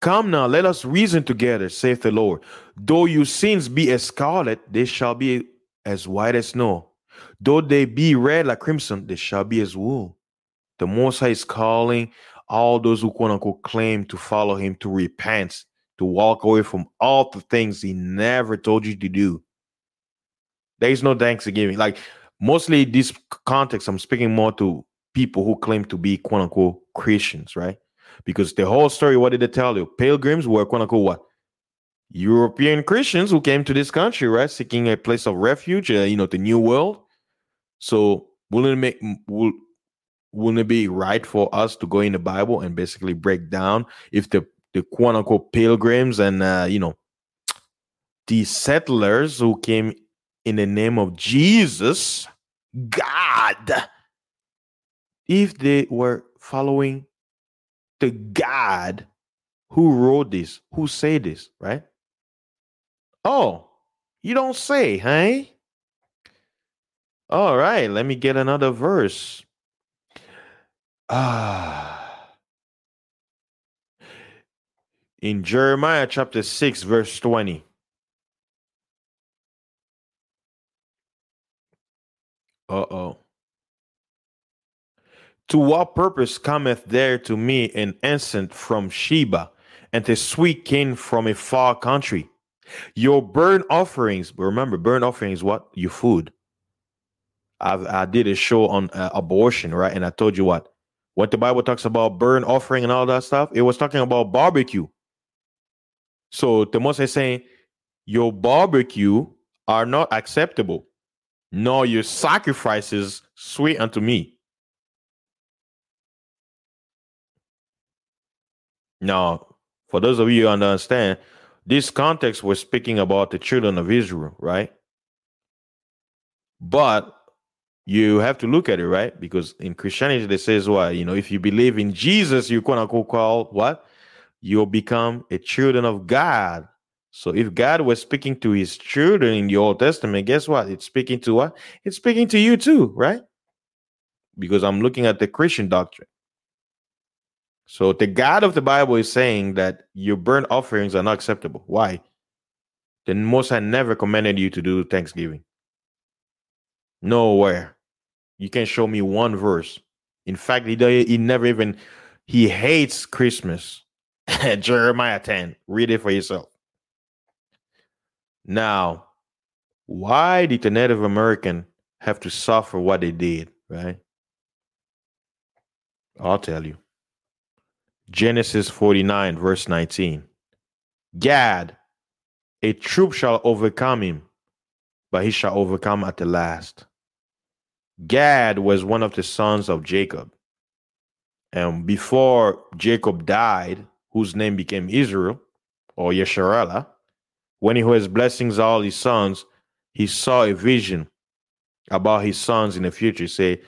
Come now, let us reason together, saith the Lord. Though your sins be as scarlet, they shall be as white as snow. Though they be red like crimson, they shall be as wool. The Most High is calling all those who quote unquote claim to follow him to repent, to walk away from all the things he never told you to do. There is no thanksgiving. Like mostly this context, I'm speaking more to people who claim to be quote unquote Christians, right? Because the whole story, what did they tell you? Pilgrims were quote unquote what? European Christians who came to this country, right, seeking a place of refuge, uh, you know, the new world. So, will it make will wouldn't it be right for us to go in the Bible and basically break down if the the quote unquote pilgrims and uh, you know the settlers who came in the name of Jesus, God, if they were following the God who wrote this, who said this, right? Oh, you don't say, hey? All right, let me get another verse. Ah. <sighs> In Jeremiah chapter 6, verse 20. Uh oh. To what purpose cometh there to me an incense from Sheba, and a sweet cane from a far country? Your burnt offerings, remember, burnt offerings, what? Your food. i I did a show on uh, abortion, right? And I told you what? What the Bible talks about burnt offering and all that stuff, it was talking about barbecue. So the Most is saying, Your barbecue are not acceptable, nor your sacrifices sweet unto me. Now, for those of you who understand, this context was speaking about the children of Israel, right? But you have to look at it, right? Because in Christianity, they says what? You know, if you believe in Jesus, you're gonna go call what? You'll become a children of God. So if God was speaking to his children in the Old Testament, guess what? It's speaking to what? It's speaking to you too, right? Because I'm looking at the Christian doctrine. So the God of the Bible is saying that your burnt offerings are not acceptable. Why? The Most High never commanded you to do Thanksgiving. Nowhere. You can show me one verse. In fact, he he never even he hates Christmas. <laughs> Jeremiah 10. Read it for yourself. Now, why did the Native American have to suffer what they did, right? I'll tell you. Genesis 49, verse 19. Gad, a troop shall overcome him, but he shall overcome at the last. Gad was one of the sons of Jacob. And before Jacob died, whose name became Israel or Yesharela, when he was blessings all his sons, he saw a vision about his sons in the future. Say,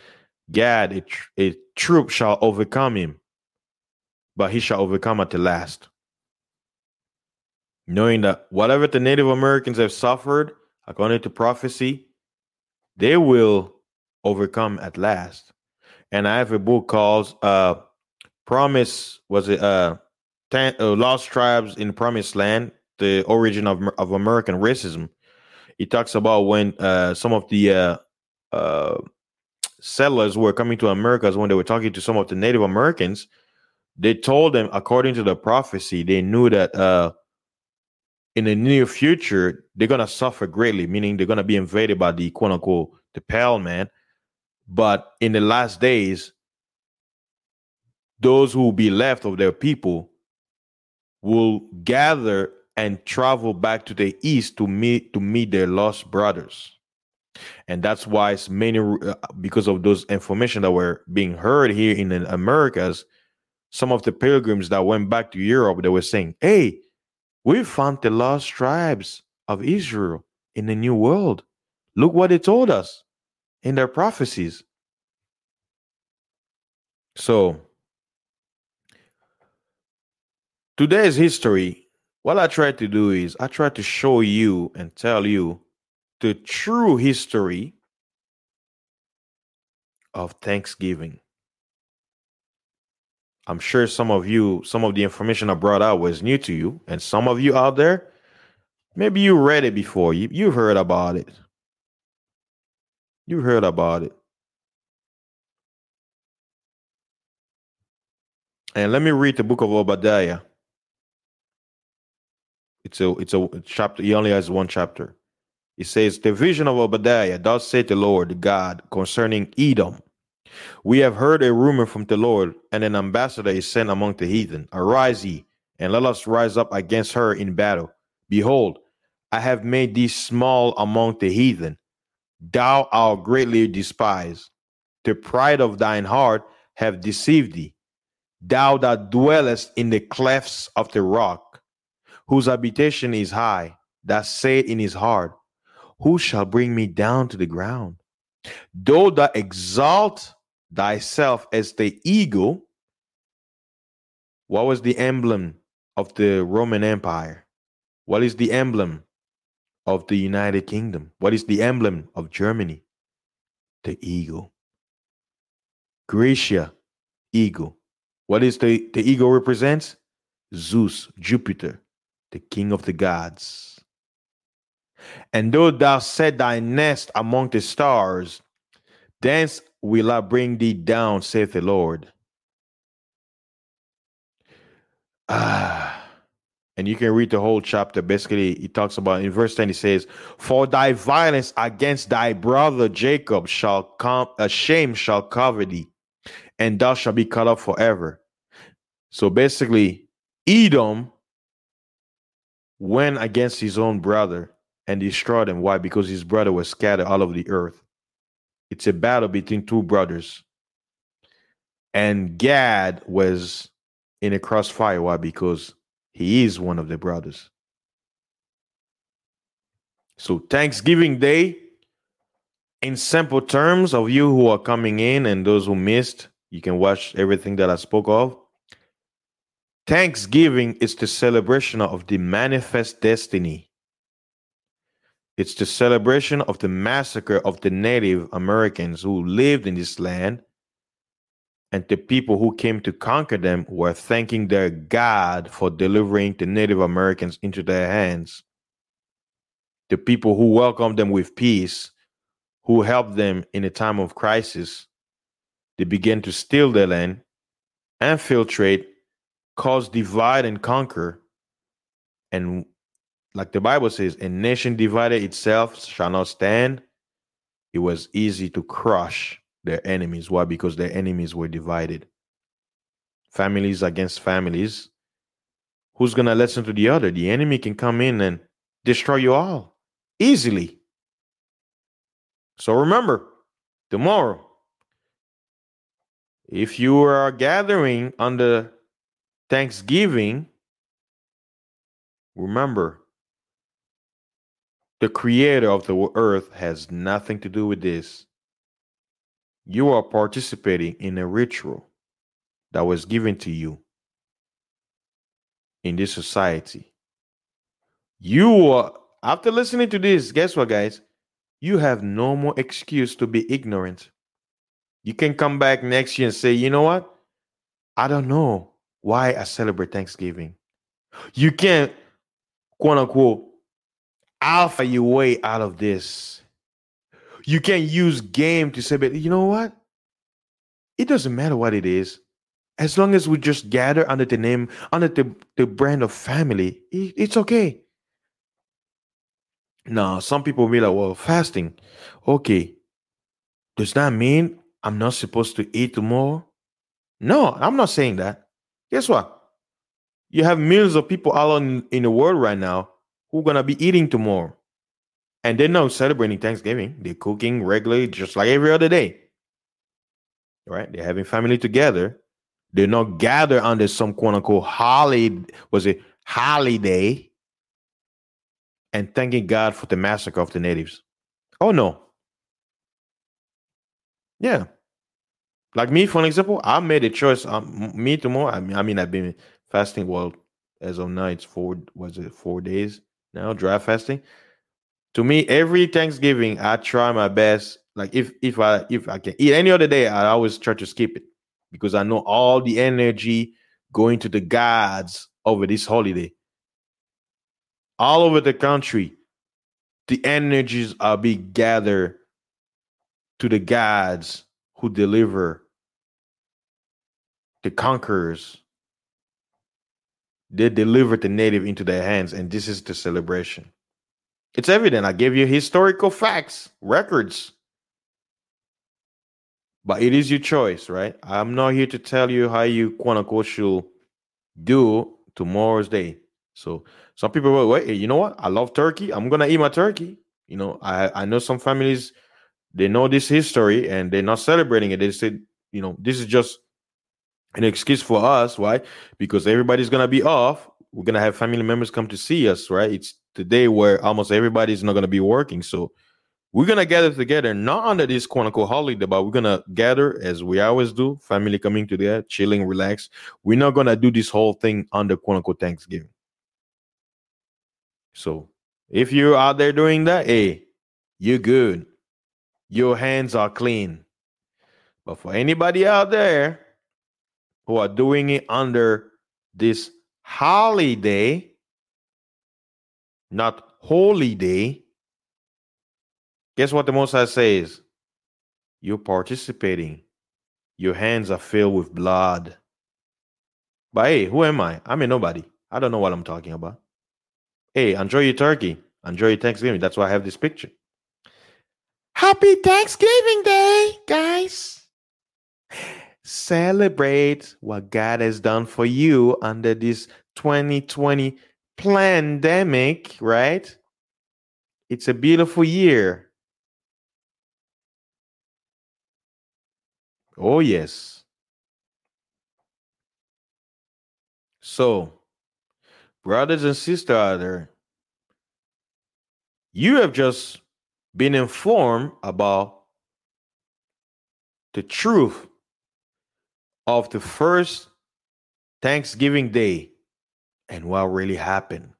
Gad, a, tr- a troop shall overcome him, but he shall overcome at the last. Knowing that whatever the Native Americans have suffered, according to prophecy, they will overcome at last. And I have a book called uh, Promise, was it uh, Ten, uh, Lost Tribes in Promised Land, the origin of, of American racism. It talks about when uh, some of the uh, uh, settlers were coming to Americas when they were talking to some of the Native Americans, they told them, according to the prophecy, they knew that uh, in the near future they're gonna suffer greatly, meaning they're gonna be invaded by the quote unquote the pale man. But in the last days, those who will be left of their people will gather and travel back to the east to meet to meet their lost brothers and that's why it's many uh, because of those information that were being heard here in the americas some of the pilgrims that went back to europe they were saying hey we found the lost tribes of israel in the new world look what they told us in their prophecies so today's history what I try to do is I try to show you and tell you the true history of Thanksgiving. I'm sure some of you, some of the information I brought out was new to you, and some of you out there, maybe you read it before. You you heard about it. You heard about it. And let me read the book of Obadiah. It's a it's a chapter. He only has one chapter. It says, The vision of Obadiah, thus said the Lord God concerning Edom. We have heard a rumor from the Lord, and an ambassador is sent among the heathen. Arise ye, and let us rise up against her in battle. Behold, I have made thee small among the heathen. Thou art greatly despised. The pride of thine heart have deceived thee. Thou that dwellest in the clefts of the rock, whose habitation is high, that said in his heart, Who shall bring me down to the ground? Though thou exalt thyself as the eagle, what was the emblem of the Roman Empire? What is the emblem of the United Kingdom? What is the emblem of Germany? The eagle. Gracia, eagle. What is the, the eagle represents? Zeus, Jupiter, the king of the gods. And though thou set thy nest among the stars, thence will I bring thee down, saith the Lord. Ah. And you can read the whole chapter. Basically, he talks about in verse 10, he says, For thy violence against thy brother Jacob shall come, a shame shall cover thee, and thou shalt be cut off forever. So basically, Edom went against his own brother and destroyed him. Why? Because his brother was scattered all over the earth. It's a battle between two brothers. And Gad was in a crossfire. Why? Because he is one of the brothers. So Thanksgiving Day, in simple terms of you who are coming in and those who missed, you can watch everything that I spoke of. Thanksgiving is the celebration of the manifest destiny. It's the celebration of the massacre of the Native Americans who lived in this land. And the people who came to conquer them were thanking their God for delivering the Native Americans into their hands. The people who welcomed them with peace, who helped them in a time of crisis, they began to steal their land, infiltrate, cause divide and conquer. And like the Bible says, a nation divided itself shall not stand. It was easy to crush their enemies. Why? Because their enemies were divided. Families against families. Who's going to listen to the other? The enemy can come in and destroy you all easily. So remember, tomorrow, if you are gathering under Thanksgiving, remember the creator of the earth has nothing to do with this. You are participating in a ritual that was given to you in this society. You are, after listening to this, guess what, guys? You have no more excuse to be ignorant. You can come back next year and say, you know what? I don't know why I celebrate Thanksgiving. You can't, quote unquote, alpha your way out of this. You can't use game to say, but you know what? It doesn't matter what it is. As long as we just gather under the name, under the, the brand of family, it, it's okay. Now, some people will be like, well, fasting. Okay. Does that mean I'm not supposed to eat tomorrow? No, I'm not saying that. Guess what? You have millions of people all in the world right now who gonna be eating tomorrow. And they're not celebrating Thanksgiving. They're cooking regularly, just like every other day. Right? They're having family together. They're not gathered under some quote unquote holiday, was it holiday? And thanking God for the massacre of the natives. Oh no. Yeah. Like me, for an example, I made a choice. Um, me tomorrow. I mean, I mean, I've been fasting. Well, as of now, it's four. Was it four days now? Dry fasting. To me, every Thanksgiving, I try my best. Like if if I if I can eat any other day, I always try to skip it because I know all the energy going to the gods over this holiday. All over the country, the energies are being gathered to the gods who deliver the conquerors. They delivered the native into their hands, and this is the celebration. It's evident. I gave you historical facts, records. But it is your choice, right? I'm not here to tell you how you quote unquote should do tomorrow's day. So some people will wait, you know what? I love turkey. I'm gonna eat my turkey. You know, I, I know some families they know this history and they're not celebrating it. They said, you know, this is just an excuse for us. Why? Because everybody's gonna be off. We're gonna have family members come to see us, right? It's the day where almost everybody's not gonna be working. So we're gonna gather together, not under this quote unquote holiday, but we're gonna gather as we always do, family coming together, chilling, relax. We're not gonna do this whole thing under quote unquote Thanksgiving. So if you're out there doing that, hey, you're good. Your hands are clean. But for anybody out there who are doing it under this holiday, not holy day, guess what the Most High says? You're participating. Your hands are filled with blood. But hey, who am I? I'm a nobody. I don't know what I'm talking about. Hey, enjoy your turkey. Enjoy your Thanksgiving. That's why I have this picture. Happy Thanksgiving Day, guys. Celebrate what God has done for you under this 2020 pandemic, right? It's a beautiful year. Oh, yes. So, brothers and sisters out there, you have just been informed about the truth of the first Thanksgiving Day and what really happened,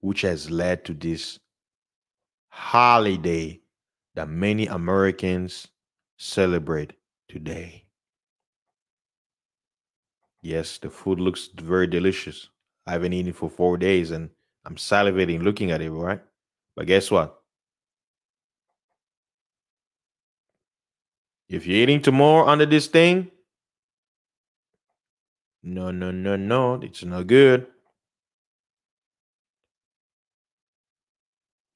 which has led to this holiday that many Americans celebrate today. Yes, the food looks very delicious. I haven't eaten for four days and I'm salivating looking at it, right? But guess what? If you're eating tomorrow under this thing, no, no, no, no, it's not good.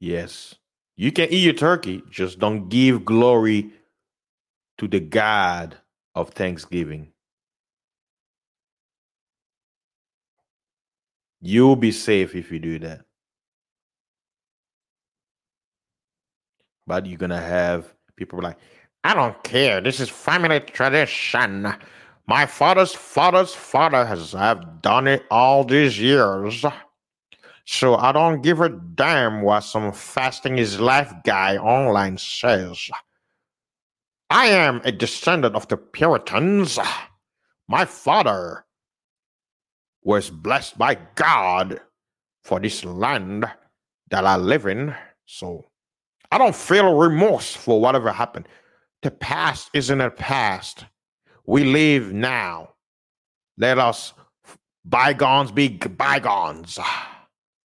Yes, you can eat your turkey, just don't give glory to the God of Thanksgiving. You'll be safe if you do that. But you're gonna have people like, I don't care. This is family tradition. My father's father's father has have done it all these years. So I don't give a damn what some fasting is life guy online says. I am a descendant of the Puritans. My father was blessed by God for this land that I live in. So I don't feel remorse for whatever happened. The past isn't a past. We live now. Let us bygones be bygones.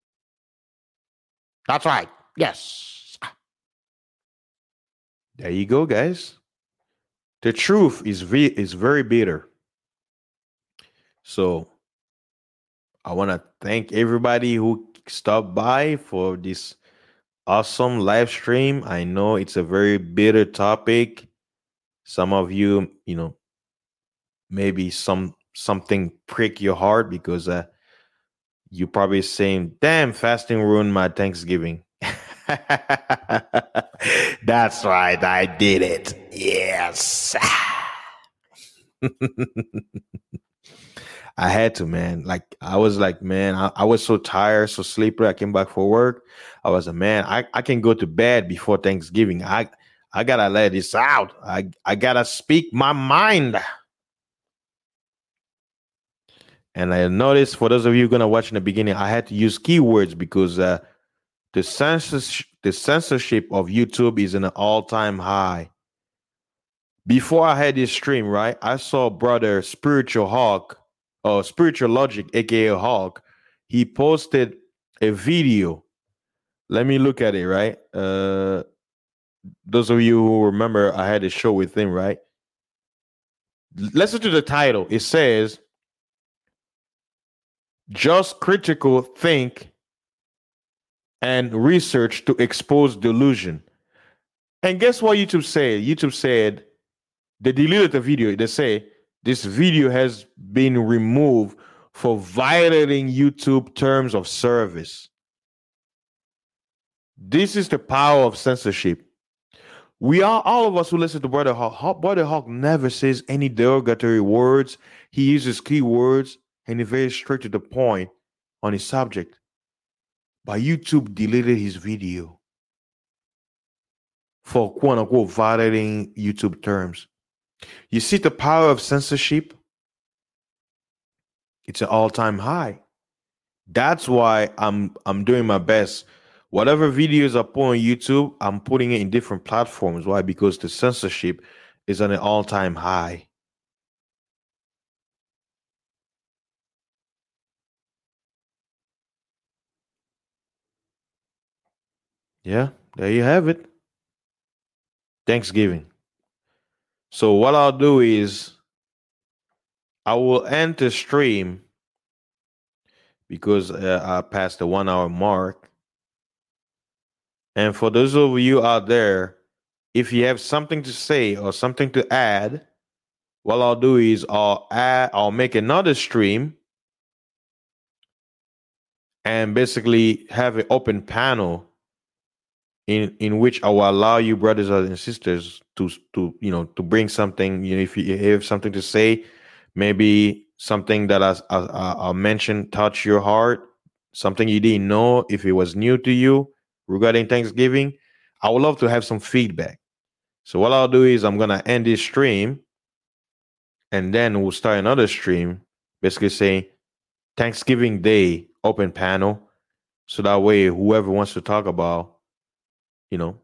<sighs> That's right. Yes. There you go, guys. The truth is ve- is very bitter. So I want to thank everybody who stopped by for this awesome live stream. I know it's a very bitter topic. Some of you, you know, maybe some something prick your heart because uh you probably saying, "Damn, fasting ruined my Thanksgiving." <laughs> That's right, I did it. Yes. <laughs> I had to, man. Like I was like, man, I, I, was so tired, so sleepy. I came back for work. I was a man. I, I can go to bed before Thanksgiving. I I gotta let this out. I I gotta speak my mind. And I noticed for those of you gonna watch in the beginning, I had to use keywords because uh, the censorship the censorship of YouTube is in an all time high. Before I had this stream, right, I saw brother Spiritual Hawk or Spiritual Logic, aka Hawk. He posted a video. Let me look at it, right? Uh, those of you who remember, I had a show with him, right? Listen to the title. It says, Just critical think and research to expose delusion. And guess what YouTube said? YouTube said they deleted the video. They say this video has been removed for violating YouTube terms of service. This is the power of censorship. We are all of us who listen to Brother Hawk. Brother Hawk never says any derogatory words. He uses keywords and he's very straight to the point on his subject. But YouTube deleted his video for quote unquote violating YouTube terms. You see the power of censorship? It's an all-time high. That's why I'm I'm doing my best whatever videos I put on YouTube, I'm putting it in different platforms. Why? Because the censorship is on an all time high. Yeah, there you have it. Thanksgiving. So, what I'll do is I will end the stream because uh, I passed the one hour mark and for those of you out there, if you have something to say or something to add, what I'll do is I'll add, I'll make another stream and basically have an open panel in in which I will allow you brothers and sisters to to you know to bring something you know if you have something to say maybe something that I, I, I uh, mentioned touch your heart, something you didn't know, if it was new to you regarding Thanksgiving, I would love to have some feedback. So what I'll do is I'm gonna end this stream, and then we'll start another stream, basically saying Thanksgiving Day open panel, so that way whoever wants to talk about, you know,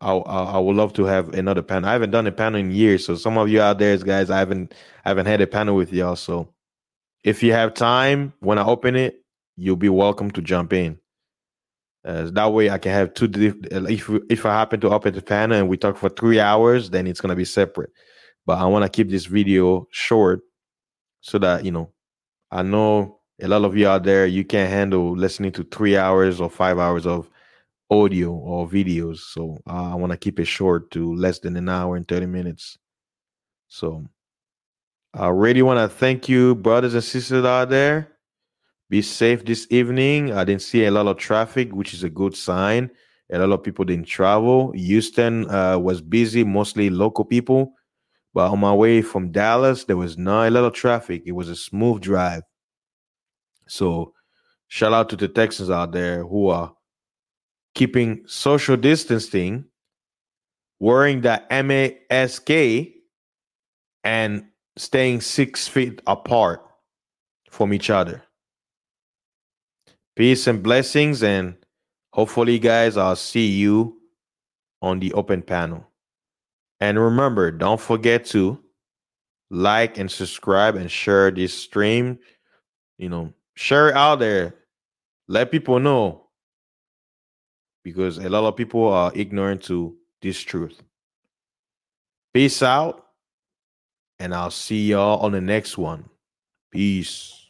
I, I, would love to have another panel. I haven't done a panel in years, so some of you out there, guys, I haven't I haven't had a panel with y'all. So if you have time when I open it, you'll be welcome to jump in. Uh, that way, I can have two. If if I happen to open the panel and we talk for three hours, then it's gonna be separate. But I want to keep this video short so that you know. I know a lot of you out there you can't handle listening to three hours or five hours of audio or videos. So uh, I want to keep it short to less than an hour and 30 minutes. So I really want to thank you, brothers and sisters out there. Be safe this evening. I didn't see a lot of traffic, which is a good sign. A lot of people didn't travel. Houston uh, was busy, mostly local people. But on my way from Dallas, there was not a lot of traffic. It was a smooth drive. So shout out to the Texans out there who are keeping social distancing, wearing the mask, and staying six feet apart from each other. Peace and blessings, and hopefully, guys, I'll see you on the open panel. And remember, don't forget to like and subscribe and share this stream. You know, share it out there. Let people know because a lot of people are ignorant to this truth. Peace out, and I'll see y'all on the next one. Peace.